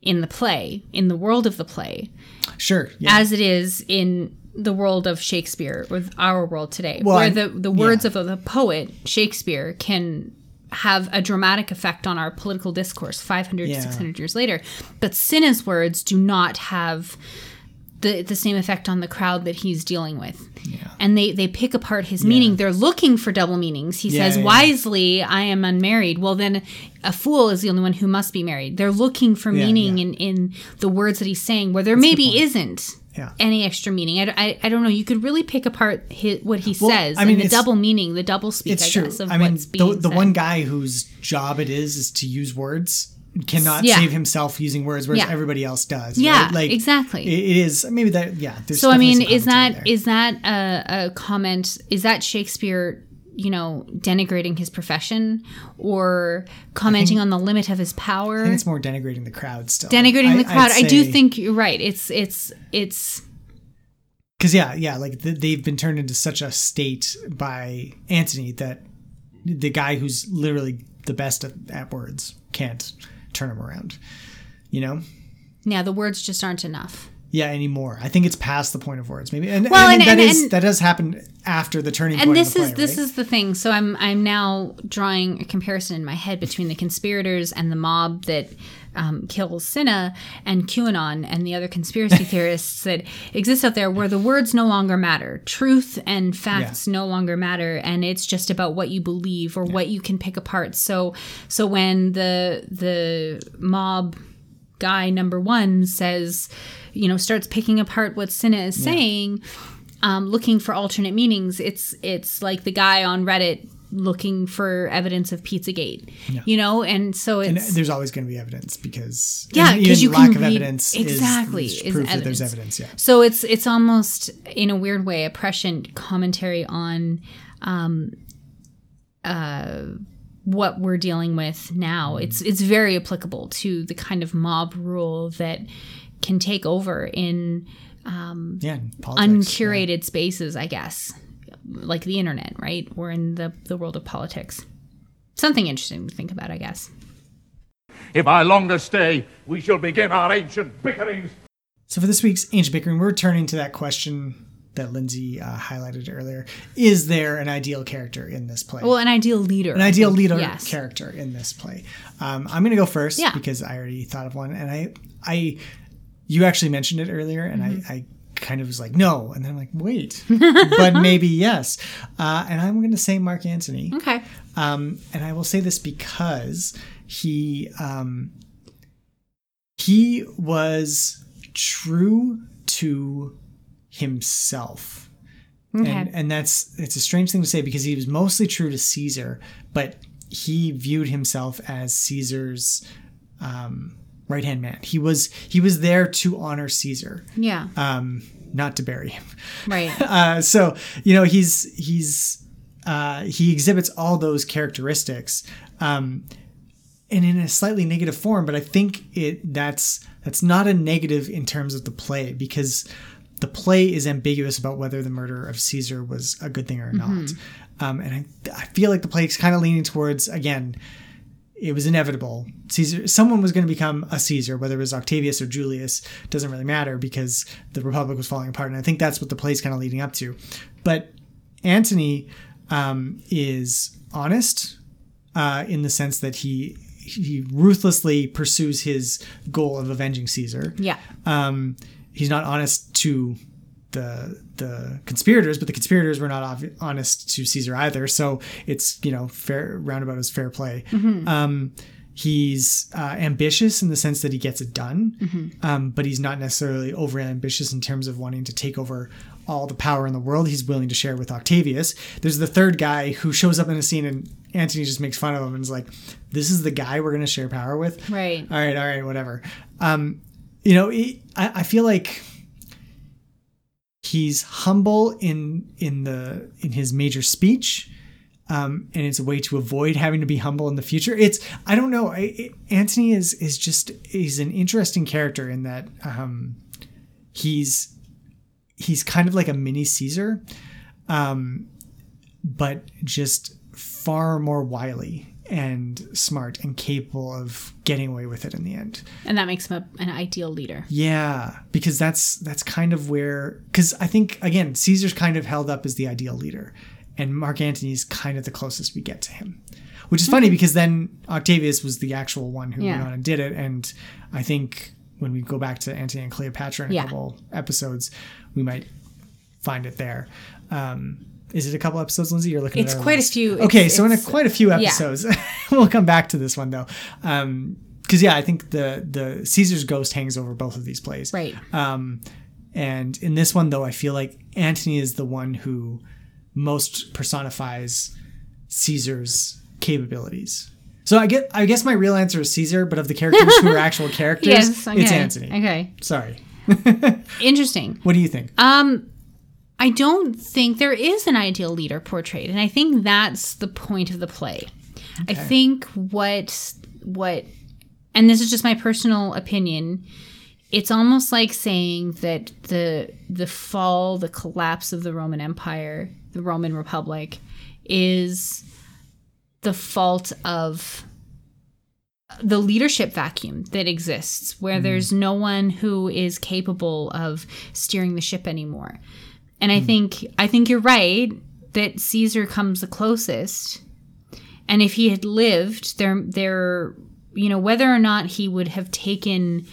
in the play in the world of the play sure, yeah, as it is in the world of Shakespeare or our world today, Well, where I- the the words yeah. of the poet Shakespeare can have a dramatic effect on our political discourse 500 Yeah. 600 years later but Cinna's words do not have the the same effect on the crowd that he's dealing with and they they pick apart his meaning they're looking for double meanings he Yeah, says yeah, yeah. wisely i am unmarried well then a fool is the only one who must be married they're looking for Yeah, meaning yeah. in in the words that he's saying where there maybe isn't Yeah. any extra meaning. I, I, I don't know. You could really pick apart his, what he Well, says I mean, and the double meaning, the double speak, it's I true. guess, of I mean, the, the one guy whose job it is is to use words cannot Yeah. save himself using words, whereas Yeah. everybody else does. Yeah, right? like exactly. It, is maybe that. Yeah. There's So I mean, is that there. is that a, a comment? Is that Shakespeare? You know, denigrating his profession or commenting on the limit of his power. I think it's more denigrating the crowd still. denigrating the crowd. I do think you're right. It's it's it's because yeah, yeah, like th- they've been turned into such a state by Antony that the guy who's literally the best at, at words can't turn them around. You know. yeah. The words just aren't enough. Yeah, anymore. I think it's past the point of words, maybe. And, Well, and- that and- is- and- that does happen after the turning and point. this of the is this right? is the thing so i'm i'm now drawing a comparison in my head between the conspirators and the mob that um, kills Cinna and QAnon and the other conspiracy theorists that exist out there where the words no longer matter. Truth and facts no longer matter and it's just about what you believe or what you can pick apart. So so when the the mob guy number 1 says, you know, starts picking apart what Cinna is saying, um, looking for alternate meanings. It's it's like the guy on Reddit looking for evidence of Pizzagate, you know, and so And there's always going to be evidence because yeah, because you lack can of read, evidence exactly is, is proof that there's evidence. Yeah, So it's it's almost in a weird way a prescient commentary on um, uh, what we're dealing with now. Mm-hmm. It's it's very applicable to the kind of mob rule that can take over in um, yeah. Politics, uncurated spaces, I guess, like the internet, right? Or in the the world of politics. Something interesting to think about, I guess. If I longer stay, we shall begin our ancient bickerings. So for this week's ancient bickering, we're returning to that question that Lindsay uh, highlighted earlier. Is there an ideal character in this play? Well, an ideal leader. an I ideal think. leader Yes. character in this play. Um, I'm going to go first Yeah. because I already thought of one, and I, I, you actually mentioned it earlier, and Mm-hmm. I, I kind of was like, no. And then I'm like, wait, but maybe yes. Uh, and I'm going to say Mark Antony. Okay. Um, and I will say this because he um, he was true to himself. Okay. And, and that's it's a strange thing to say because he was mostly true to Caesar, but he viewed himself as Caesar's um, right hand man. He was he was there to honor Caesar, Yeah. um, not to bury him. right. Uh, so you know he's he's uh, he exhibits all those characteristics, um, and in a slightly negative form. But I think it that's that's not a negative in terms of the play because the play is ambiguous about whether the murder of Caesar was a good thing or not. Um, and I, I feel like the play is kind of leaning towards again. It was inevitable. Caesar, someone was going to become a Caesar, whether it was Octavius or Julius, doesn't really matter because the Republic was falling apart. And I think that's what the play's kind of leading up to. But Antony um, is honest uh, in the sense that he he ruthlessly pursues his goal of avenging Caesar. Yeah. Um, he's not honest to the the conspirators, but the conspirators were not obvi- honest to Caesar either. So it's you know fair roundabout is fair play. Um, he's uh, ambitious in the sense that he gets it done, um, but he's not necessarily over ambitious in terms of wanting to take over all the power in the world. He's willing to share with Octavius. There's the third guy who shows up in a scene and Antony just makes fun of him and is like, "This is the guy we're going to share power with." Right. All right, all right, whatever. Um, you know, I, I feel like he's humble in in the in his major speech um, and it's a way to avoid having to be humble in the future. It's i don't know I, I- antony is is just he's an interesting character in that um, he's he's kind of like a mini caesar um, but just far more wily and smart and capable of getting away with it in the end And that makes him a, an ideal leader. yeah, because that's that's kind of where because I think again Caesar's kind of held up as the ideal leader, and Mark Antony's kind of the closest we get to him, which is funny because then Octavius was the actual one who went on and did it, and I think when we go back to Antony and Cleopatra in a Yeah. couple episodes, we might find it there. Um, is it a couple episodes, Lindsay? You're looking. It's quite a few. Okay, It's- so in a, quite a few yeah. episodes, we'll come back to this one though. Um, because yeah, I think the the Caesar's ghost hangs over both of these plays. Right. Um, and in this one though, I feel like Antony is the one who most personifies Caesar's capabilities. So I get, I guess my real answer is Caesar, but of the characters who are actual characters, Yes. Okay. it's Antony. Okay. Sorry. Interesting. What do you think? Um, I don't think there is an ideal leader portrayed, and I think that's the point of the play. I think what what, and this is just my personal opinion. It's almost like saying that the the fall, the collapse of the Roman Empire, the Roman Republic, is the fault of the leadership vacuum that exists where mm-hmm. there's no one who is capable of steering the ship anymore. And I think I think you're right that Caesar comes the closest. And if he had lived, there there you know whether or not he would have taken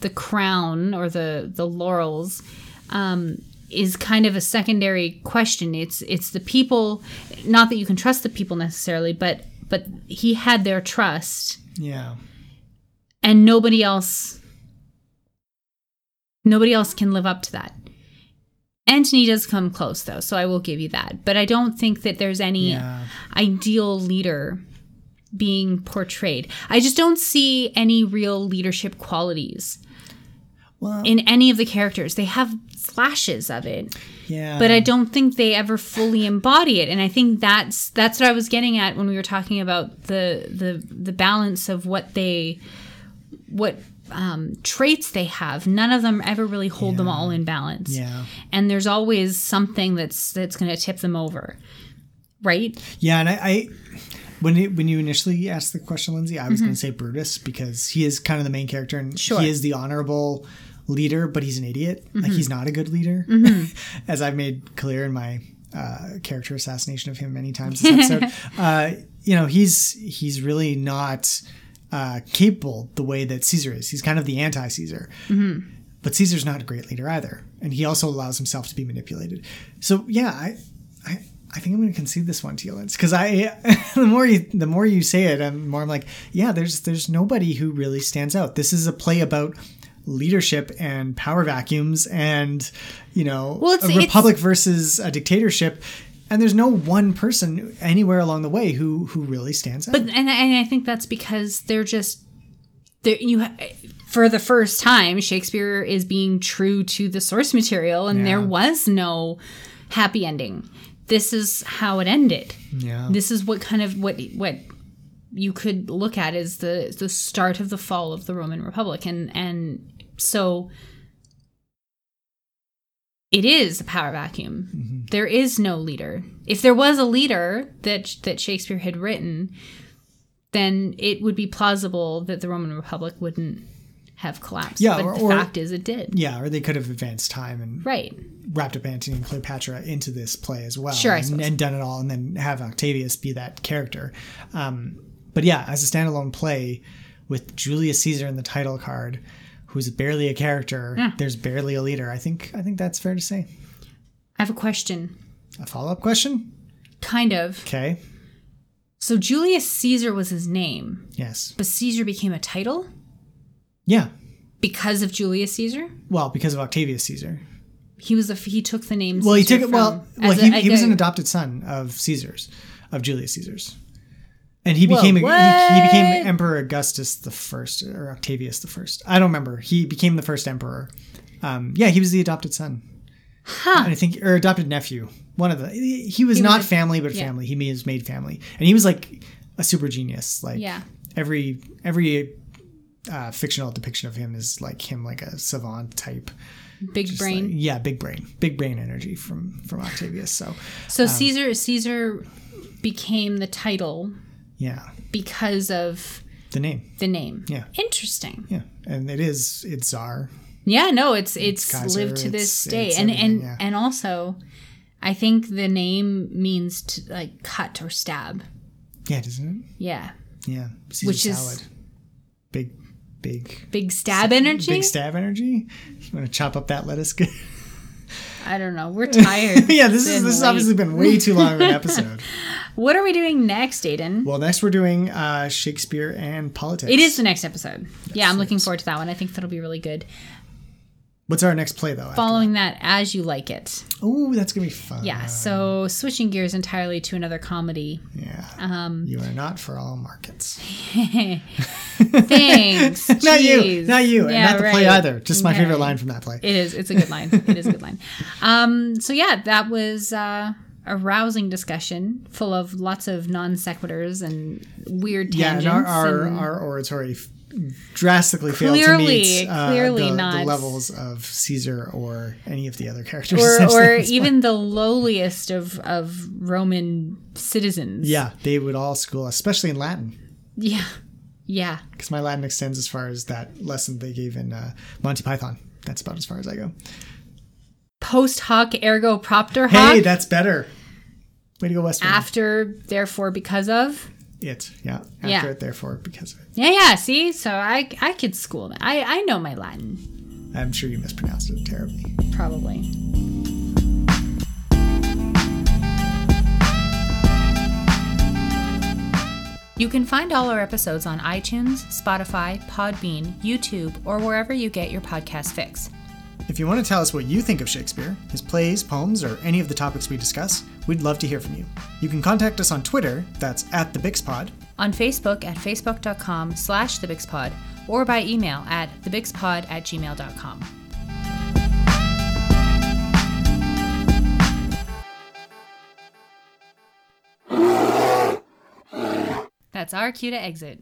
the crown or the the laurels um, is kind of a secondary question. It's it's the people, not that you can trust the people necessarily, but but he had their trust Yeah. and nobody else nobody else can live up to that antony does come close though so i will give you that but i don't think that there's any Yeah. ideal leader being portrayed i just don't see any real leadership qualities Well, in any of the characters they have flashes of it yeah. but I don't think they ever fully embody it. And I think that's that's what I was getting at when we were talking about the the the balance of what they what um, traits they have. None of them ever really hold them all in balance. Yeah. And there's always something that's that's going to tip them over, right? Yeah, and I, I when it, when you initially asked the question, Lindsay, I was going to say Brutus because he is kind of the main character and Mm-hmm. Sure. he is the honorable leader, but he's an idiot. Mm-hmm. Like he's not a good leader, as I've made clear in my uh, character assassination of him many times this episode. uh, you know, he's he's really not uh, capable the way that Caesar is. He's kind of the anti-Caesar. but Caesar's not a great leader either, and he also allows himself to be manipulated. So yeah, I, I, I think I'm going to concede this one to you, Lance, because I, the more you, the more you say it, I'm more I'm like, yeah, there's there's nobody who really stands out. This is a play about leadership and power vacuums, and you know, Well, a it's- republic versus a dictatorship. And there's no one person anywhere along the way who who really stands out. But and, and I think that's because they're just there you for the first time Shakespeare is being true to the source material and there was no happy ending. This is how it ended. yeah. This is what kind of what what you could look at as the the start of the fall of the Roman Republic and and so it is a power vacuum. There is no leader. If there was a leader that that Shakespeare had written, then it would be plausible that the Roman Republic wouldn't have collapsed. Yeah, but or- the or- fact is, it did. Yeah, or they could have advanced time and Right. wrapped up Antony and Cleopatra into this play as well. Sure, and, and done it all, and then have Octavius be that character. Um, but yeah, as a standalone play with Julius Caesar in the title card, who's barely a character, Yeah. there's barely a leader. I think I think that's fair to say. I have a question. A follow up question? Kind of. Okay. So Julius Caesar was his name, Yes. but Caesar became a title Yeah. because of Julius Caesar. Well, because of Octavius Caesar. He was a he took the name. Well, he took it. Well, well he, a- he was an adopted son of Caesar's, of Julius Caesar's, and he Whoa, became a, he, he became? Emperor Augustus the first or Octavius the first. I don't remember. He became the first emperor. Um, yeah, he was the adopted son. Huh. And I think or adopted nephew. One of the. He, was He not a- family, but yeah. family. He was made family, and he was like a super genius. Like Yeah. every every uh, fictional depiction of him is like him, like a savant type. Big Just brain. like- yeah, big brain, big brain energy from from Octavius. So so um, Caesar Caesar became the title yeah, because of the name. the name. Yeah. Interesting. Yeah, and it is it's czar. Yeah, no, it's it's, Kaiser, lived to this it's- day, and and yeah. and also, I think the name means to like cut or stab. Yeah, doesn't it? Yeah, Yeah. Caesar Which is- salad. Big, big, big stab energy. big stab energy. You want to chop up that lettuce? Good. I don't know. We're tired. yeah, this is this has obviously been way too long of an episode. What are we doing next, Aiden? well, next we're doing uh, Shakespeare and politics. It is the next episode. yeah, I'm looking forward to that one. I think that'll be really good. What's our next play though? Following that, as you like it. Oh, that's gonna be fun. Yeah. So switching gears entirely to another comedy. Yeah. Um, You are not for all markets. Thanks. not you. Not you. Yeah, not the play either. Just my Yeah. favorite line from that play. It is. It's a good line. It is a good line. Um, so yeah, that was uh, a rousing discussion full of lots of non sequiturs and weird Yeah, tangents. and our our, and- our oratory f- drastically failed to Clearly- meet uh, clearly the, the levels of Caesar or any of the other characters. or, or even the lowliest of, of Roman citizens. yeah, they would all school, especially in Latin, Yeah. Yeah. because my Latin extends as far as that lesson they gave in uh, Monty Python. That's about as far as I go. Post hoc ergo propter hoc. Hey, that's better. Way to go, West. Wing. after, therefore, because of. it, yeah. After Yeah. it, therefore, because of it. Yeah, yeah. See, so I I could school that. I I know my Latin I'm sure you mispronounced it terribly. probably. You can find all our episodes on iTunes, Spotify, Podbean, YouTube, or wherever you get your podcast fix. If you want to tell us what you think of Shakespeare, his plays, poems, or any of the topics we discuss, we'd love to hear from you. You can contact us on Twitter, that's at the Bixpod, On Facebook at facebook.com slash thebigspod or by email at thebigspod at gmail.com. That's our cue to exit.